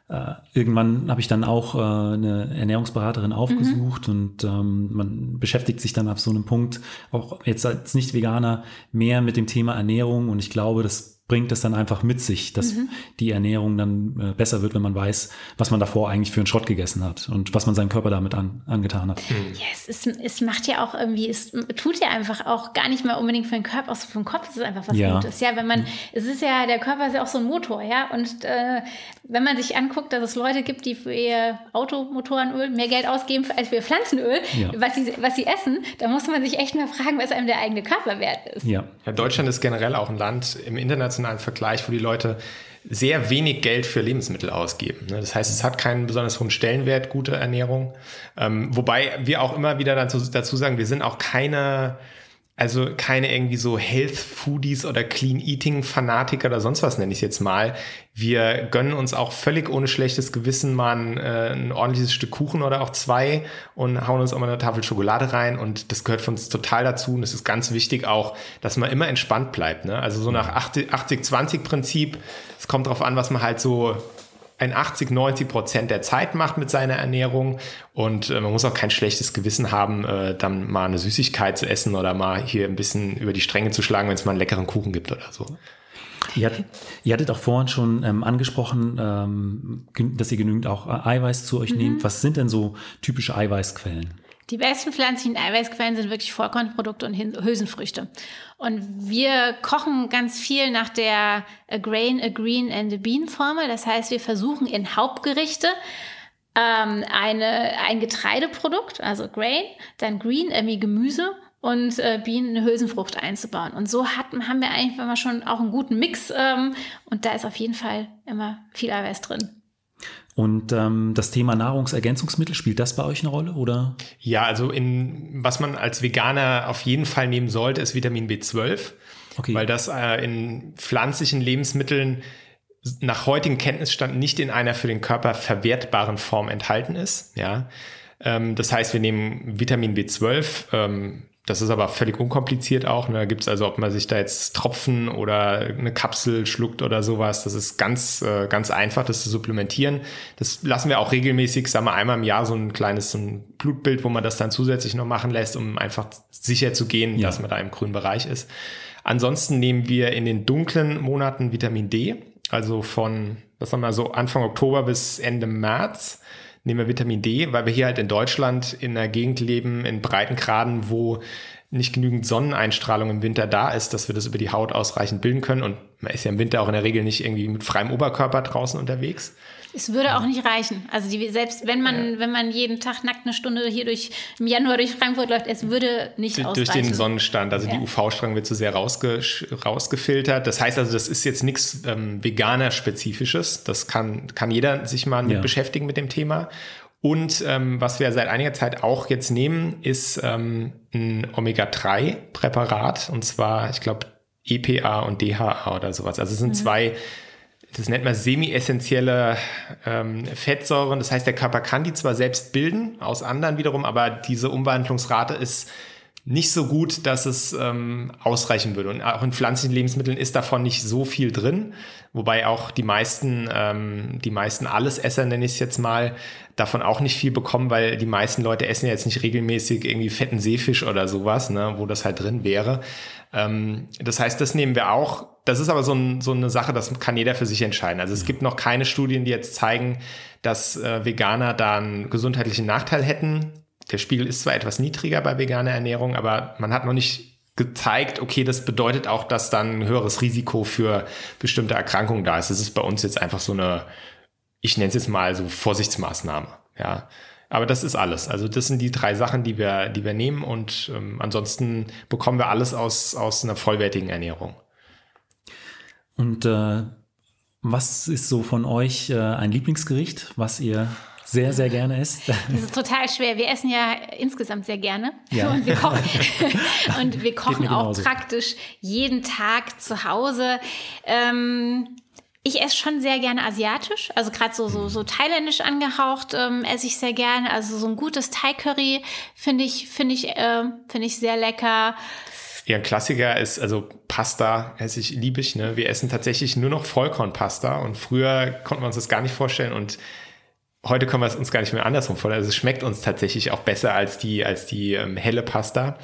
äh, irgendwann habe ich dann auch äh, eine Ernährungsberaterin aufgesucht mhm. und ähm, man beschäftigt sich dann ab so einem Punkt, auch jetzt als Nicht-Veganer, mehr mit dem Thema Ernährung und ich glaube, das bringt es dann einfach mit sich, dass mhm. die Ernährung dann äh, besser wird, wenn man weiß, was man davor eigentlich für einen Schrott gegessen hat und was man seinem Körper damit an, angetan hat. Mhm. Ja, es, ist, es macht ja auch irgendwie, es tut ja einfach auch gar nicht mal unbedingt für den Körper, auch für den Kopf ist es einfach was ja. Gutes. Ja, wenn man, es ist ja, der Körper ist ja auch so ein Motor, ja, und äh, wenn man sich anguckt, dass es Leute gibt, die für ihr Automotorenöl mehr Geld ausgeben als für ihr Pflanzenöl, ja. was, sie, was sie essen, dann muss man sich echt mal fragen, was einem der eigene Körper wert ist. Ja. ja, Deutschland ist generell auch ein Land im internationalen Vergleich, wo die Leute sehr wenig Geld für Lebensmittel ausgeben. Ne? Das heißt, es hat keinen besonders hohen Stellenwert, gute Ernährung. Ähm, wobei wir auch immer wieder dazu, dazu sagen, wir sind auch keine also keine irgendwie so Health Foodies oder Clean Eating Fanatiker oder sonst was nenne ich jetzt mal. Wir gönnen uns auch völlig ohne schlechtes Gewissen mal ein, äh, ein ordentliches Stück Kuchen oder auch zwei und hauen uns auch mal eine Tafel Schokolade rein und das gehört für uns total dazu und es ist ganz wichtig auch, dass man immer entspannt bleibt. Ne? Also so nach 80-20 Prinzip, es kommt drauf an, was man halt so ein 80, 90 Prozent der Zeit macht mit seiner Ernährung. Und äh, man muss auch kein schlechtes Gewissen haben, äh, dann mal eine Süßigkeit zu essen oder mal hier ein bisschen über die Stränge zu schlagen, wenn es mal einen leckeren Kuchen gibt oder so. Ihr hattet, ihr hattet auch vorhin schon ähm, angesprochen, ähm, dass ihr genügend auch Eiweiß zu euch mhm. nehmt. Was sind denn so typische Eiweißquellen? Die besten pflanzlichen Eiweißquellen sind wirklich Vollkornprodukte und Hülsenfrüchte. Und wir kochen ganz viel nach der A Grain, A Green and a Bean Formel. Das heißt, wir versuchen in Hauptgerichte ähm, eine, ein Getreideprodukt, also Grain, dann Green, irgendwie Gemüse und äh, Bean eine Hülsenfrucht einzubauen. Und so hat, haben wir eigentlich immer schon auch einen guten Mix ähm, und da ist auf jeden Fall immer viel Eiweiß drin. Und ähm, das Thema Nahrungsergänzungsmittel, spielt das bei euch eine Rolle oder? Ja, also in was man als Veganer auf jeden Fall nehmen sollte, ist Vitamin B12, okay. weil das äh, in pflanzlichen Lebensmitteln nach heutigem Kenntnisstand nicht in einer für den Körper verwertbaren Form enthalten ist. Ja, ähm, das heißt, wir nehmen Vitamin B12 ähm, das ist aber völlig unkompliziert auch. Ne? Da gibt es also, ob man sich da jetzt Tropfen oder eine Kapsel schluckt oder sowas, das ist ganz, äh, ganz einfach, das zu supplementieren. Das lassen wir auch regelmäßig, sagen wir einmal im Jahr so ein kleines so ein Blutbild, wo man das dann zusätzlich noch machen lässt, um einfach sicher zu gehen, ja. dass man da im grünen Bereich ist. Ansonsten nehmen wir in den dunklen Monaten Vitamin D, also von, was sagen wir so, Anfang Oktober bis Ende März nehmen wir Vitamin D, weil wir hier halt in Deutschland in einer Gegend leben, in Breitengraden, wo nicht genügend Sonneneinstrahlung im Winter da ist, dass wir das über die Haut ausreichend bilden können. Und man ist ja im Winter auch in der Regel nicht irgendwie mit freiem Oberkörper draußen unterwegs. Es würde auch nicht reichen. Also die, selbst wenn man, ja. wenn man jeden Tag nackt eine Stunde hier durch im Januar durch Frankfurt läuft, es würde nicht durch, ausreichen. Durch den Sonnenstand. Also ja. die UV-Strahlung wird zu sehr rausge rausgefiltert. Das heißt also, das ist jetzt nichts ähm, Veganer-spezifisches. Das kann, kann jeder sich mal mit ja. beschäftigen mit dem Thema. Und ähm, was wir seit einiger Zeit auch jetzt nehmen, ist ähm, ein Omega-3-Präparat. Und zwar, ich glaube, EPA und DHA oder sowas. Also es sind mhm. zwei das nennt man semi-essentielle ähm, Fettsäuren. Das heißt, der Körper kann die zwar selbst bilden, aus anderen wiederum, aber diese Umwandlungsrate ist nicht so gut, dass es ähm, ausreichen würde. Und auch in pflanzlichen Lebensmitteln ist davon nicht so viel drin, wobei auch die meisten, ähm, die meisten Allesesser, nenne ich es jetzt mal, davon auch nicht viel bekommen, weil die meisten Leute essen ja jetzt nicht regelmäßig irgendwie fetten Seefisch oder sowas, ne, wo das halt drin wäre. Ähm, das heißt, das nehmen wir auch. Das ist aber so, ein, so, eine Sache, das kann jeder für sich entscheiden. Also es gibt noch keine Studien, die jetzt zeigen, dass äh, Veganer da einen gesundheitlichen Nachteil hätten der Spiegel ist zwar etwas niedriger bei veganer Ernährung, aber man hat noch nicht gezeigt, okay, das bedeutet auch, dass dann ein höheres Risiko für bestimmte Erkrankungen da ist. Das ist bei uns jetzt einfach so eine, ich nenne es jetzt mal so Vorsichtsmaßnahme, ja. Aber das ist alles. Also das sind die drei Sachen, die wir, die wir nehmen und ähm, ansonsten bekommen wir alles aus, aus einer vollwertigen Ernährung. Und äh, was ist so von euch äh, ein Lieblingsgericht, was ihr sehr, sehr gerne isst. Das ist total schwer. Wir essen ja insgesamt sehr gerne. Ja. Und wir kochen, und wir kochen auch praktisch jeden Tag zu Hause. Ähm, ich esse schon sehr gerne asiatisch, also gerade so, so, so thailändisch angehaucht ähm, esse ich sehr gerne. Also so ein gutes Thai-Curry finde ich, finde ich, äh, finde ich sehr lecker. Ja, ein Klassiker ist, also Pasta esse ich, liebe ich. Ne? Wir essen tatsächlich nur noch Vollkornpasta und früher konnten wir uns das gar nicht vorstellen und heute können wir es uns gar nicht mehr andersrum vorstellen. Also es schmeckt uns tatsächlich auch besser als die, als die ähm, helle Pasta.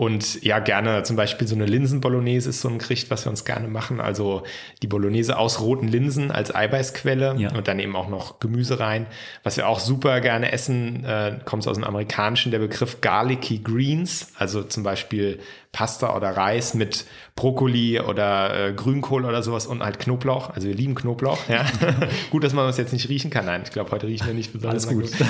Und ja, gerne zum Beispiel so eine Linsen-Bolognese ist so ein Gericht, was wir uns gerne machen. Also die Bolognese aus roten Linsen als Eiweißquelle ja. und dann eben auch noch Gemüse rein. Was wir auch super gerne essen, äh, kommt aus dem Amerikanischen, der Begriff Garlicky Greens. Also zum Beispiel Pasta oder Reis mit Brokkoli oder äh, Grünkohl oder sowas und halt Knoblauch. Also wir lieben Knoblauch. Ja. gut, dass man das jetzt nicht riechen kann. Nein, ich glaube, heute riechen wir nicht besonders Alles gut. gut.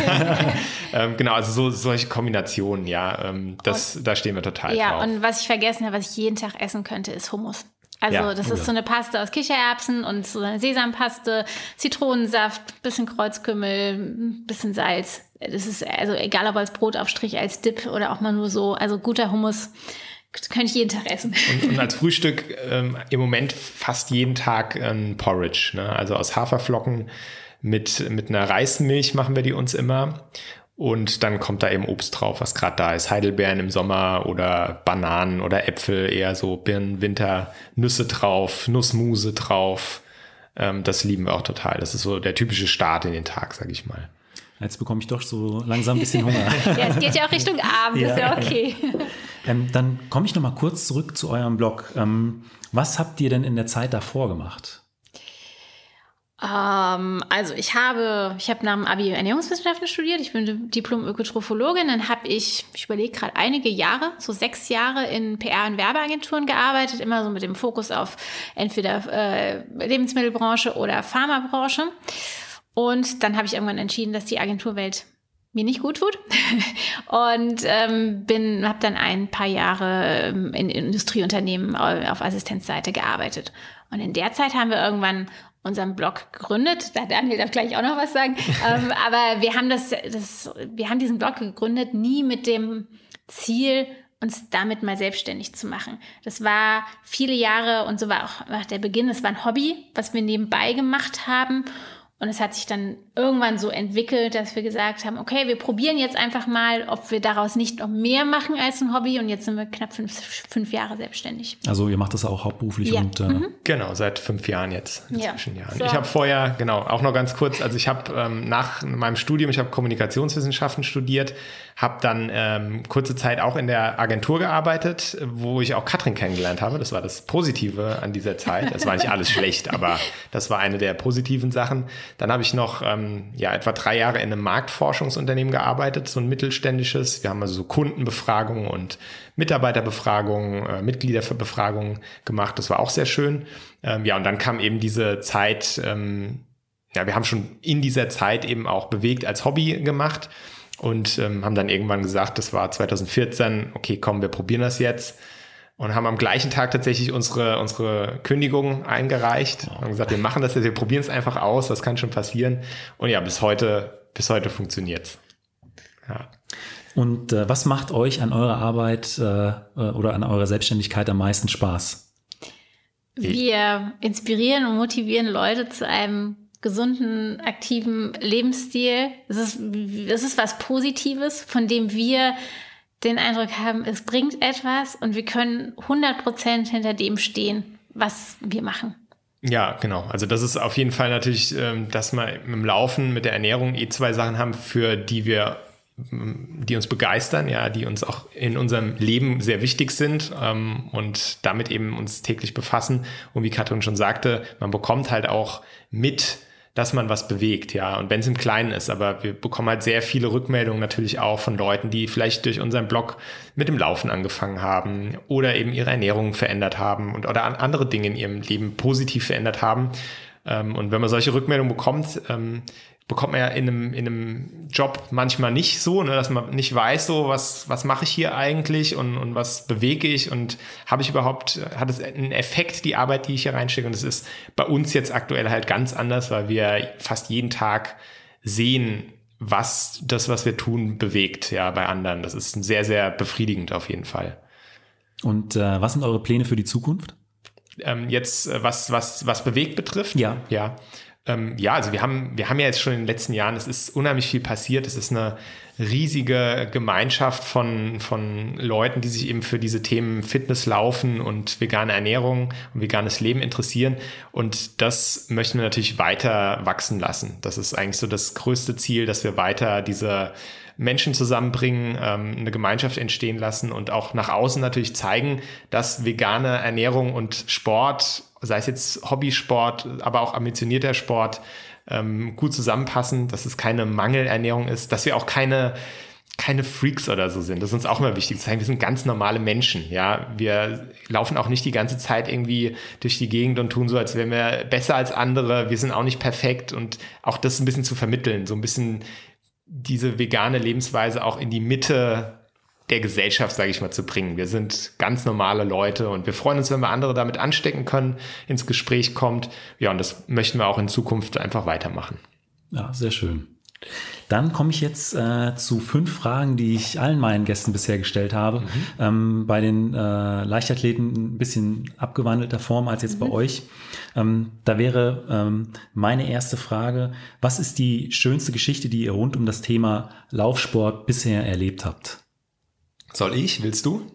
ähm, genau, also so, solche Kombinationen, ja, ähm, das, da stehen wir total total Ja, drauf. und was ich vergessen habe, was ich jeden Tag essen könnte, ist Hummus. Also ja, das ist so eine Paste aus Kichererbsen und so eine Sesampaste, Zitronensaft, bisschen Kreuzkümmel, bisschen Salz. Das ist also egal ob als Brotaufstrich, als Dip oder auch mal nur so. Also guter Hummus könnte ich jeden Tag essen. Und, und als Frühstück ähm, im Moment fast jeden Tag ein Porridge. Ne? Also aus Haferflocken mit, mit einer Reismilch machen wir die uns immer. Und dann kommt da eben Obst drauf, was gerade da ist. Heidelbeeren im Sommer oder Bananen oder Äpfel, eher so Birnen, Winter, Nüsse drauf, Nussmuse drauf. Ähm, das lieben wir auch total. Das ist so der typische Start in den Tag, sag ich mal. Jetzt bekomme ich doch so langsam ein bisschen Hunger. ja, es geht ja auch Richtung Abend, ja. ist ja okay. Ähm, dann komme ich noch mal kurz zurück zu eurem Blog. Ähm, was habt ihr denn in der Zeit davor gemacht? Ähm, also ich habe, ich habe nach dem Abi Ernährungswissenschaften studiert. Ich bin Diplom-Ökotrophologin. Dann habe ich, ich überlege gerade einige Jahre, so sechs Jahre in PR- und Werbeagenturen gearbeitet, immer so mit dem Fokus auf entweder äh, Lebensmittelbranche oder Pharmabranche. Und dann habe ich irgendwann entschieden, dass die Agenturwelt mir nicht gut tut und ähm, bin habe dann ein paar Jahre ähm, in Industrieunternehmen auf Assistenzseite gearbeitet und in der Zeit haben wir irgendwann unseren Blog gegründet. Da Daniel darf gleich auch noch was sagen. ähm, aber wir haben das, das, wir haben diesen Blog gegründet nie mit dem Ziel, uns damit mal selbstständig zu machen. Das war viele Jahre und so war auch der Beginn. Das war ein Hobby, was wir nebenbei gemacht haben. Und es hat sich dann irgendwann so entwickelt, dass wir gesagt haben, okay, wir probieren jetzt einfach mal, ob wir daraus nicht noch mehr machen als ein Hobby. Und jetzt sind wir knapp fünf, fünf Jahre selbstständig. Also ihr macht das auch hauptberuflich Ja. und äh, Mhm. Genau, seit fünf Jahren jetzt, Ja. inzwischen Jahren. So. Ich habe vorher, genau, auch noch ganz kurz, also ich habe ähm, nach meinem Studium, ich habe Kommunikationswissenschaften studiert, habe dann ähm, kurze Zeit auch in der Agentur gearbeitet, wo ich auch Katrin kennengelernt habe. Das war das Positive an dieser Zeit. Es war nicht alles schlecht, aber das war eine der positiven Sachen. Dann habe ich noch ähm, ja, etwa drei Jahre in einem Marktforschungsunternehmen gearbeitet, so ein mittelständisches. Wir haben also so Kundenbefragungen und Mitarbeiterbefragungen, äh, Mitgliederbefragungen gemacht. Das war auch sehr schön. Ähm, ja, und dann kam eben diese Zeit, ähm, ja, wir haben schon in dieser Zeit eben auch bewegt als Hobby gemacht und ähm, haben dann irgendwann gesagt, das war 2014, okay, komm, wir probieren das jetzt. Und haben am gleichen Tag tatsächlich unsere, unsere Kündigung eingereicht. Haben gesagt, wir machen das jetzt, wir probieren es einfach aus, was kann schon passieren. Und ja, bis heute, bis heute funktioniert's. Ja. Und äh, was macht euch an eurer Arbeit äh, äh, oder an eurer Selbstständigkeit am meisten Spaß? Wir inspirieren und motivieren Leute zu einem gesunden, aktiven Lebensstil. Es ist, es ist was Positives, von dem wir den Eindruck haben, es bringt etwas und wir können 100 Prozent hinter dem stehen, was wir machen. Ja, genau. Also das ist auf jeden Fall natürlich, ähm, dass wir im Laufen mit der Ernährung eh zwei Sachen haben, für die wir, ähm, die uns begeistern, ja, die uns auch in unserem Leben sehr wichtig sind ähm, und damit eben uns täglich befassen. Und wie Katrin schon sagte, man bekommt halt auch mit, dass man was bewegt, ja. Und wenn es im Kleinen ist, aber wir bekommen halt sehr viele Rückmeldungen natürlich auch von Leuten, die vielleicht durch unseren Blog mit dem Laufen angefangen haben oder eben ihre Ernährung verändert haben und oder an andere Dinge in ihrem Leben positiv verändert haben. Ähm, und wenn man solche Rückmeldungen bekommt, ähm, bekommt man ja in einem, in einem Job manchmal nicht so, ne, dass man nicht weiß, so was, was mache ich hier eigentlich und, und was bewege ich und habe ich überhaupt, hat es einen Effekt, die Arbeit, die ich hier reinstecke? Und es ist bei uns jetzt aktuell halt ganz anders, weil wir fast jeden Tag sehen, was das, was wir tun, bewegt, ja, bei anderen. Das ist sehr, sehr befriedigend auf jeden Fall. Und äh, was sind eure Pläne für die Zukunft? Ähm, jetzt, äh, was, was, was bewegt betrifft. Ja. Ja. Ähm, ja, also wir haben, wir haben ja jetzt schon in den letzten Jahren, es ist unheimlich viel passiert. Es ist eine riesige Gemeinschaft von, von Leuten, die sich eben für diese Themen Fitness, Laufen und vegane Ernährung und veganes Leben interessieren. Und das möchten wir natürlich weiter wachsen lassen. Das ist eigentlich so das größte Ziel, dass wir weiter diese Menschen zusammenbringen, ähm, eine Gemeinschaft entstehen lassen und auch nach außen natürlich zeigen, dass vegane Ernährung und Sport, sei es jetzt Hobbysport, aber auch ambitionierter Sport, ähm, gut zusammenpassen, dass es keine Mangelernährung ist, dass wir auch keine keine Freaks oder so sind. Das ist uns auch immer wichtig zu zeigen. Wir sind ganz normale Menschen. Ja, wir laufen auch nicht die ganze Zeit irgendwie durch die Gegend und tun so, als wären wir besser als andere. Wir sind auch nicht perfekt und auch das ein bisschen zu vermitteln, so ein bisschen diese vegane Lebensweise auch in die Mitte der Gesellschaft, sage ich mal, zu bringen. Wir sind ganz normale Leute und wir freuen uns, wenn wir andere damit anstecken können, ins Gespräch kommt. Ja, und das möchten wir auch in Zukunft einfach weitermachen. Ja, sehr schön. Dann komme ich jetzt äh, zu fünf Fragen, die ich allen meinen Gästen bisher gestellt habe. Ähm, bei den äh, Leichtathleten ein bisschen abgewandelter Form als jetzt bei euch. Ähm, da wäre ähm, meine erste Frage, was ist die schönste Geschichte, die ihr rund um das Thema Laufsport bisher erlebt habt? Soll ich? Willst du?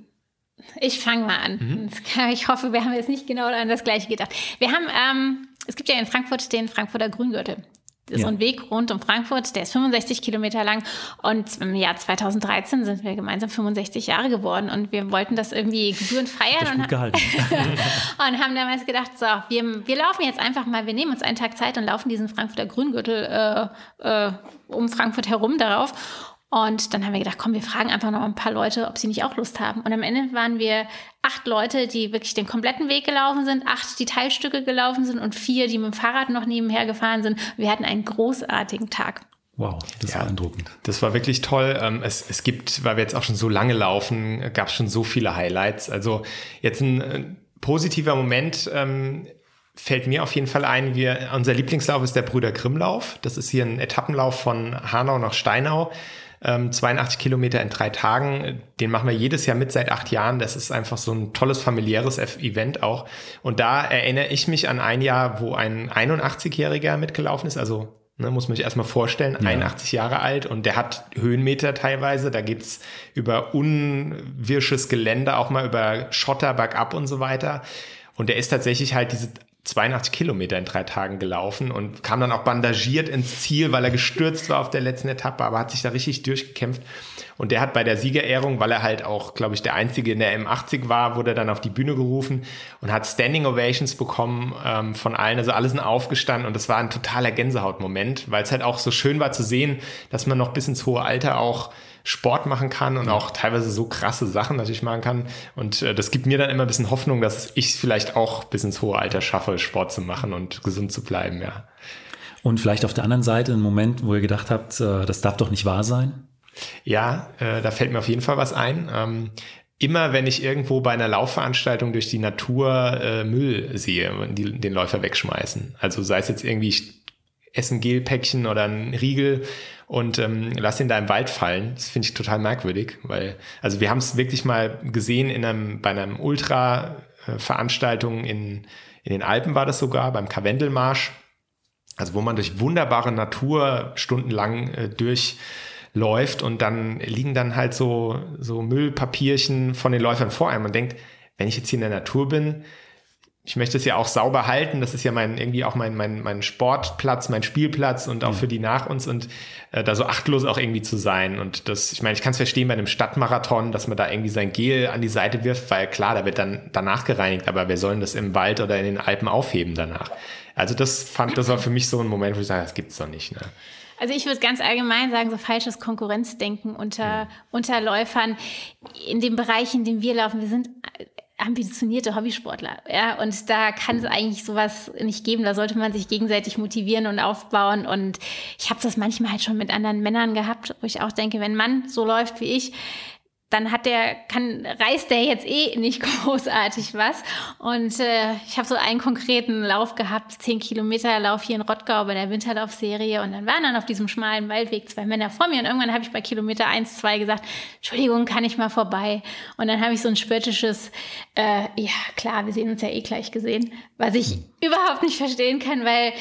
Ich fange mal an. Ich hoffe, wir haben jetzt nicht genau an das Gleiche gedacht. Wir haben, ähm, es gibt ja in Frankfurt den Frankfurter Grüngürtel. Das ist Ja. so ein Weg rund um Frankfurt, der ist 65 Kilometer lang. Und im Jahr 2013 sind wir gemeinsam 65 Jahre geworden und wir wollten das irgendwie gebührend feiern euch und, gut gehalten. und haben damals gedacht, so, wir, wir laufen jetzt einfach mal, wir nehmen uns einen Tag Zeit und laufen diesen Frankfurter Grüngürtel äh, äh, um Frankfurt herum darauf. Und dann haben wir gedacht, komm, wir fragen einfach noch ein paar Leute, ob sie nicht auch Lust haben. Und am Ende waren wir acht Leute, die wirklich den kompletten Weg gelaufen sind, acht, die Teilstücke gelaufen sind und vier, die mit dem Fahrrad noch nebenher gefahren sind. Wir hatten einen großartigen Tag. Wow, das Ja. war beeindruckend. Das war wirklich toll. Ähm, Es, es gibt, weil wir jetzt auch schon so lange laufen, gab es schon so viele Highlights. Also jetzt ein äh, positiver Moment ähm, fällt mir auf jeden Fall ein. Wir, unser Lieblingslauf ist der Brüder Grimm-Lauf. Das ist hier ein Etappenlauf von Hanau nach Steinau. Ähm, 82 Kilometer in drei Tagen. Den machen wir jedes Jahr mit seit acht Jahren. Das ist einfach so ein tolles familiäres Event auch. Und da erinnere ich mich an ein Jahr, wo ein 81-Jähriger mitgelaufen ist, also Ne, muss man sich erstmal vorstellen, ja. 81 Jahre alt und der hat Höhenmeter teilweise. Da geht's über unwirsches Gelände, auch mal über Schotter, bergab und so weiter. Und der ist tatsächlich halt diese 82 Kilometer in drei Tagen gelaufen und kam dann auch bandagiert ins Ziel, weil er gestürzt war auf der letzten Etappe, aber hat sich da richtig durchgekämpft. Und der hat bei der Siegerehrung, weil er halt auch, glaube ich, der Einzige in der M80 war, wurde dann auf die Bühne gerufen und hat Standing Ovations bekommen ähm, von allen. Also alle sind aufgestanden und das war ein totaler Gänsehautmoment, weil es halt auch so schön war zu sehen, dass man noch bis ins hohe Alter auch Sport machen kann und auch teilweise so krasse Sachen natürlich machen kann. Und äh, das gibt mir dann immer ein bisschen Hoffnung, dass ich es vielleicht auch bis ins hohe Alter schaffe, Sport zu machen und gesund zu bleiben, ja. Und vielleicht auf der anderen Seite ein Moment, wo ihr gedacht habt, äh, das darf doch nicht wahr sein? Ja, äh, da fällt mir auf jeden Fall was ein. Ähm, immer wenn ich irgendwo bei einer Laufveranstaltung durch die Natur äh, Müll sehe, die den Läufer wegschmeißen. Also sei es jetzt irgendwie essen Gelpäckchen oder ein Riegel und ähm, lass ihn da im Wald fallen. Das finde ich total merkwürdig, weil, also wir haben es wirklich mal gesehen in einem, bei einem Ultra-Veranstaltung in, in den Alpen war das sogar, beim Karwendelmarsch. Also wo man durch wunderbare Natur stundenlang äh, durch läuft und dann liegen dann halt so, so Müllpapierchen von den Läufern vor einem und denkt, wenn ich jetzt hier in der Natur bin, ich möchte es ja auch sauber halten. Das ist ja mein irgendwie auch mein mein mein Sportplatz, mein Spielplatz und auch mhm. für die nach uns und äh, da so achtlos auch irgendwie zu sein. Und das, ich meine, ich kann es verstehen bei einem Stadtmarathon, dass man da irgendwie sein Gel an die Seite wirft, weil klar, da wird dann danach gereinigt, aber wir sollen das im Wald oder in den Alpen aufheben danach. Also das fand, das war für mich so ein Moment, wo ich sage, das gibt's doch nicht. Ne? Also ich würde ganz allgemein sagen, so falsches Konkurrenzdenken unter, unter Läufern in dem Bereich, in dem wir laufen. Wir sind ambitionierte Hobbysportler, ja, und da kann es eigentlich sowas nicht geben. Da sollte man sich gegenseitig motivieren und aufbauen. Und ich habe das manchmal halt schon mit anderen Männern gehabt, wo ich auch denke, wenn ein Mann so läuft wie ich, dann hat der, kann, reißt der jetzt eh nicht großartig was. Und äh, ich habe so einen konkreten Lauf gehabt, 10 Kilometer Lauf hier in Rottgau bei der Winterlaufserie. Und dann waren dann auf diesem schmalen Waldweg zwei Männer vor mir. Und irgendwann habe ich bei Kilometer 1, 2 gesagt, Entschuldigung, kann ich mal vorbei? Und dann habe ich so ein spöttisches, äh, ja klar, wir sehen uns ja eh gleich gesehen, was ich überhaupt nicht verstehen kann, weil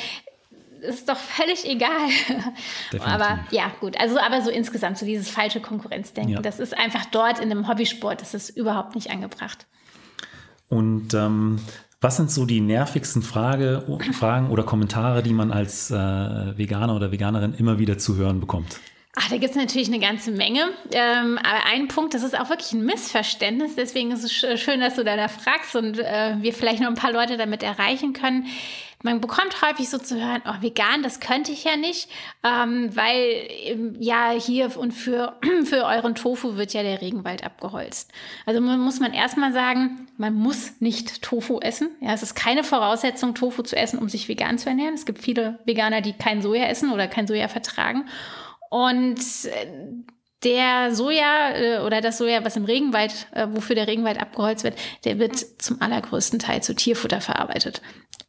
ist doch völlig egal. Definitiv. Aber ja, gut. Also, aber so insgesamt, so dieses falsche Konkurrenzdenken, ja. das ist einfach dort in einem Hobbysport, das ist überhaupt nicht angebracht. Und ähm, was sind so die nervigsten Frage, Fragen oder Kommentare, die man als äh, Veganer oder Veganerin immer wieder zu hören bekommt? Ach, da gibt es natürlich eine ganze Menge. Ähm, aber ein Punkt, das ist auch wirklich ein Missverständnis. Deswegen ist es schön, dass du da fragst und äh, wir vielleicht noch ein paar Leute damit erreichen können. Man bekommt häufig so zu hören, oh, vegan, das könnte ich ja nicht, ähm, weil ähm, ja hier und für, für euren Tofu wird ja der Regenwald abgeholzt. Also muss man erstmal sagen, man muss nicht Tofu essen. Ja, es ist keine Voraussetzung, Tofu zu essen, um sich vegan zu ernähren. Es gibt viele Veganer, die kein Soja essen oder kein Soja vertragen. Und äh, der Soja äh, oder das Soja, was im Regenwald, äh, wofür der Regenwald abgeholzt wird, der wird zum allergrößten Teil zu Tierfutter verarbeitet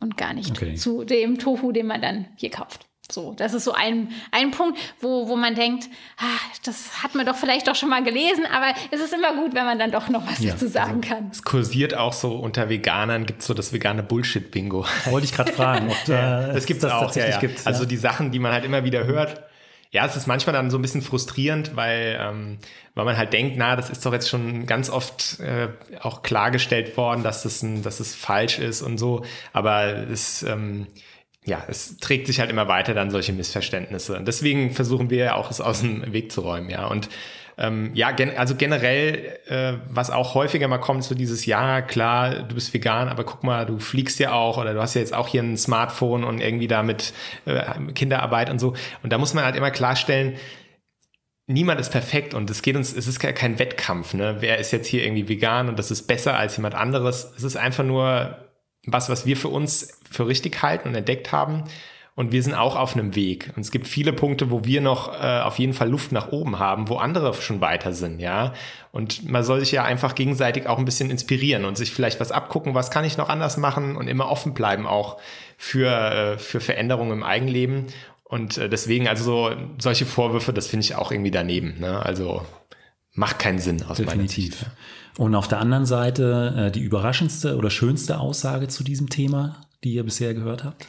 und gar nicht okay. zu dem Tofu, den man dann hier kauft. So, das ist so ein, ein Punkt, wo, wo man denkt, ah, das hat man doch vielleicht doch schon mal gelesen, aber es ist immer gut, wenn man dann doch noch was ja, dazu sagen also, kann. Es kursiert auch so unter Veganern, gibt es so das vegane Bullshit-Bingo. Wollte ich gerade fragen, ob da, das gibt es auch. Ja, ja. Gibt, also die Sachen, die man halt immer wieder hört, ja, es ist manchmal dann so ein bisschen frustrierend, weil, ähm, weil man halt denkt, na, das ist doch jetzt schon ganz oft äh, auch klargestellt worden, dass das, ein, dass das falsch ist und so. Aber es, ähm, ja, es trägt sich halt immer weiter dann solche Missverständnisse. Und deswegen versuchen wir auch, es aus dem Weg zu räumen, ja. Und ähm, ja, gen also generell, äh, was auch häufiger mal kommt, so dieses, ja, klar, du bist vegan, aber guck mal, du fliegst ja auch oder du hast ja jetzt auch hier ein Smartphone und irgendwie da mit äh, Kinderarbeit und so. Und da muss man halt immer klarstellen, niemand ist perfekt und es geht uns, es ist kein Wettkampf, ne? Wer ist jetzt hier irgendwie vegan und das ist besser als jemand anderes? Es ist einfach nur was, was wir für uns für richtig halten und entdeckt haben und wir sind auch auf einem Weg. Und es gibt viele Punkte, wo wir noch äh, auf jeden Fall Luft nach oben haben, wo andere schon weiter sind, ja. Und man soll sich ja einfach gegenseitig auch ein bisschen inspirieren und sich vielleicht was abgucken, was kann ich noch anders machen und immer offen bleiben auch für, äh, für Veränderungen im Eigenleben. Und äh, deswegen, also so, solche Vorwürfe, das finde ich auch irgendwie daneben. Ne? Also macht keinen Sinn aus Definitiv. meiner Sicht. Und auf der anderen Seite äh, die überraschendste oder schönste Aussage zu diesem Thema, die ihr bisher gehört habt?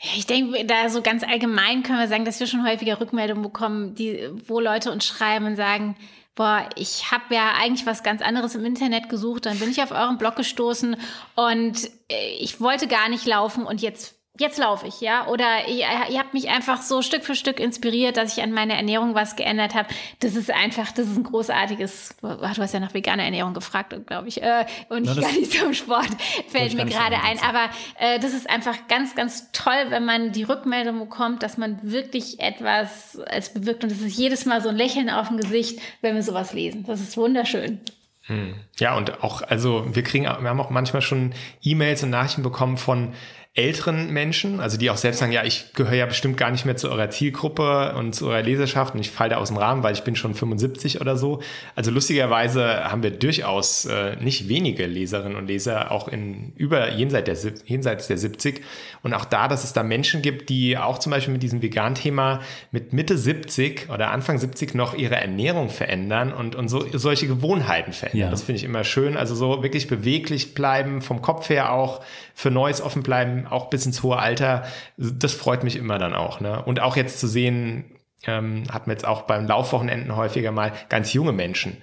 Ich denke, da so ganz allgemein können wir sagen, dass wir schon häufiger Rückmeldungen bekommen, die, wo Leute uns schreiben und sagen, boah, ich habe ja eigentlich was ganz anderes im Internet gesucht, dann bin ich auf euren Blog gestoßen und äh, ich wollte gar nicht laufen und jetzt jetzt laufe ich, ja. Oder ihr, ihr, habt mich einfach so Stück für Stück inspiriert, dass ich an meiner Ernährung was geändert habe. Das ist einfach, das ist ein großartiges, du hast ja nach veganer Ernährung gefragt, glaube ich. Äh, und ich gar nicht so im Sport, fällt mir gerade ein. Aber äh, das ist einfach ganz, ganz toll, wenn man die Rückmeldung bekommt, dass man wirklich etwas als bewirkt. Und es ist jedes Mal so ein Lächeln auf dem Gesicht, wenn wir sowas lesen. Das ist wunderschön. Hm. Ja, und auch, also wir kriegen, wir haben auch manchmal schon E-Mails und Nachrichten bekommen von älteren Menschen, also die auch selbst sagen, ja, ich gehöre ja bestimmt gar nicht mehr zu eurer Zielgruppe und zu eurer Leserschaft und ich falle da aus dem Rahmen, weil ich bin schon 75 oder so. Also lustigerweise haben wir durchaus äh, nicht wenige Leserinnen und Leser, auch in über jenseits der, jenseits der 70. Und auch da, dass es da Menschen gibt, die auch zum Beispiel mit diesem Vegan-Thema mit Mitte 70 oder Anfang 70 noch ihre Ernährung verändern und, und so, solche Gewohnheiten verändern. Ja. Das finde ich immer schön. Also so wirklich beweglich bleiben, vom Kopf her auch für Neues offen bleiben, auch bis ins hohe Alter, das freut mich immer dann auch. Ne? Und auch jetzt zu sehen, ähm, hat man jetzt auch beim Laufwochenenden häufiger mal ganz junge Menschen,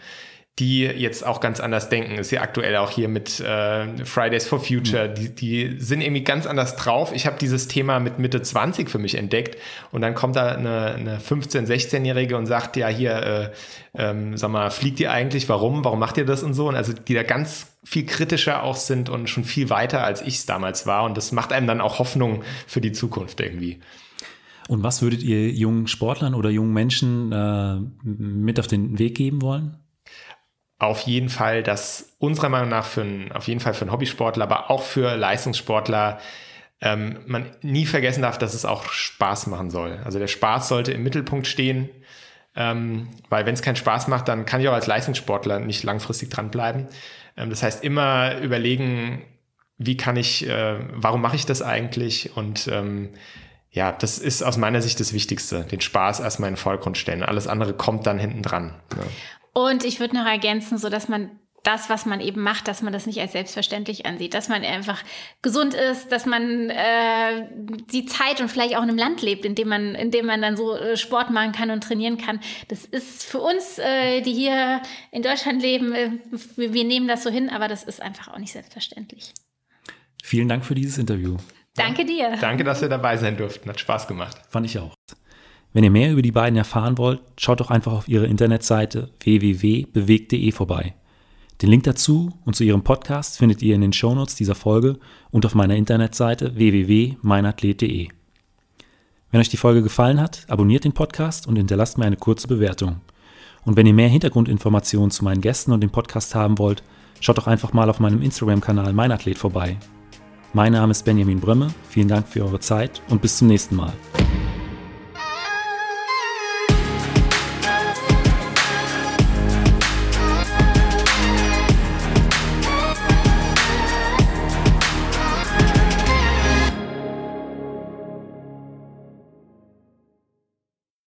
die jetzt auch ganz anders denken. Ist ja aktuell auch hier mit äh, Fridays for Future. Die, die sind irgendwie ganz anders drauf. Ich habe dieses Thema mit Mitte 20 für mich entdeckt und dann kommt da eine, eine 15-, 16-Jährige und sagt, ja hier, äh, ähm, sag mal, fliegt ihr eigentlich? Warum? Warum macht ihr das und so? Und also die da ganz viel kritischer auch sind und schon viel weiter, als ich es damals war. Und das macht einem dann auch Hoffnung für die Zukunft irgendwie. Und was würdet ihr jungen Sportlern oder jungen Menschen äh, mit auf den Weg geben wollen? Auf jeden Fall, dass unserer Meinung nach für einen, auf jeden Fall für einen Hobbysportler, aber auch für Leistungssportler ähm, man nie vergessen darf, dass es auch Spaß machen soll. Also der Spaß sollte im Mittelpunkt stehen, ähm, weil wenn es keinen Spaß macht, dann kann ich auch als Leistungssportler nicht langfristig dranbleiben. Ähm, das heißt, immer überlegen, wie kann ich, äh, warum mache ich das eigentlich und ähm, ja, das ist aus meiner Sicht das Wichtigste, den Spaß erstmal in den Vordergrund stellen. Alles andere kommt dann hinten dran. Ja. Und ich würde noch ergänzen, so dass man das, was man eben macht, dass man das nicht als selbstverständlich ansieht, dass man einfach gesund ist, dass man äh, die Zeit und vielleicht auch in einem Land lebt, in dem man, in dem man dann so äh, Sport machen kann und trainieren kann. Das ist für uns, äh, die hier in Deutschland leben, äh, wir, wir nehmen das so hin, aber das ist einfach auch nicht selbstverständlich. Vielen Dank für dieses Interview. Danke dir. Danke, dass wir dabei sein durften. Hat Spaß gemacht. Fand ich auch. Wenn ihr mehr über die beiden erfahren wollt, schaut doch einfach auf ihre Internetseite www.bewegt.de vorbei. Den Link dazu und zu ihrem Podcast findet ihr in den Shownotes dieser Folge und auf meiner Internetseite www.meinathlet.de. Wenn euch die Folge gefallen hat, abonniert den Podcast und hinterlasst mir eine kurze Bewertung. Und wenn ihr mehr Hintergrundinformationen zu meinen Gästen und dem Podcast haben wollt, schaut doch einfach mal auf meinem Instagram-Kanal Meinathlet vorbei. Mein Name ist Benjamin Brömme, vielen Dank für eure Zeit und bis zum nächsten Mal.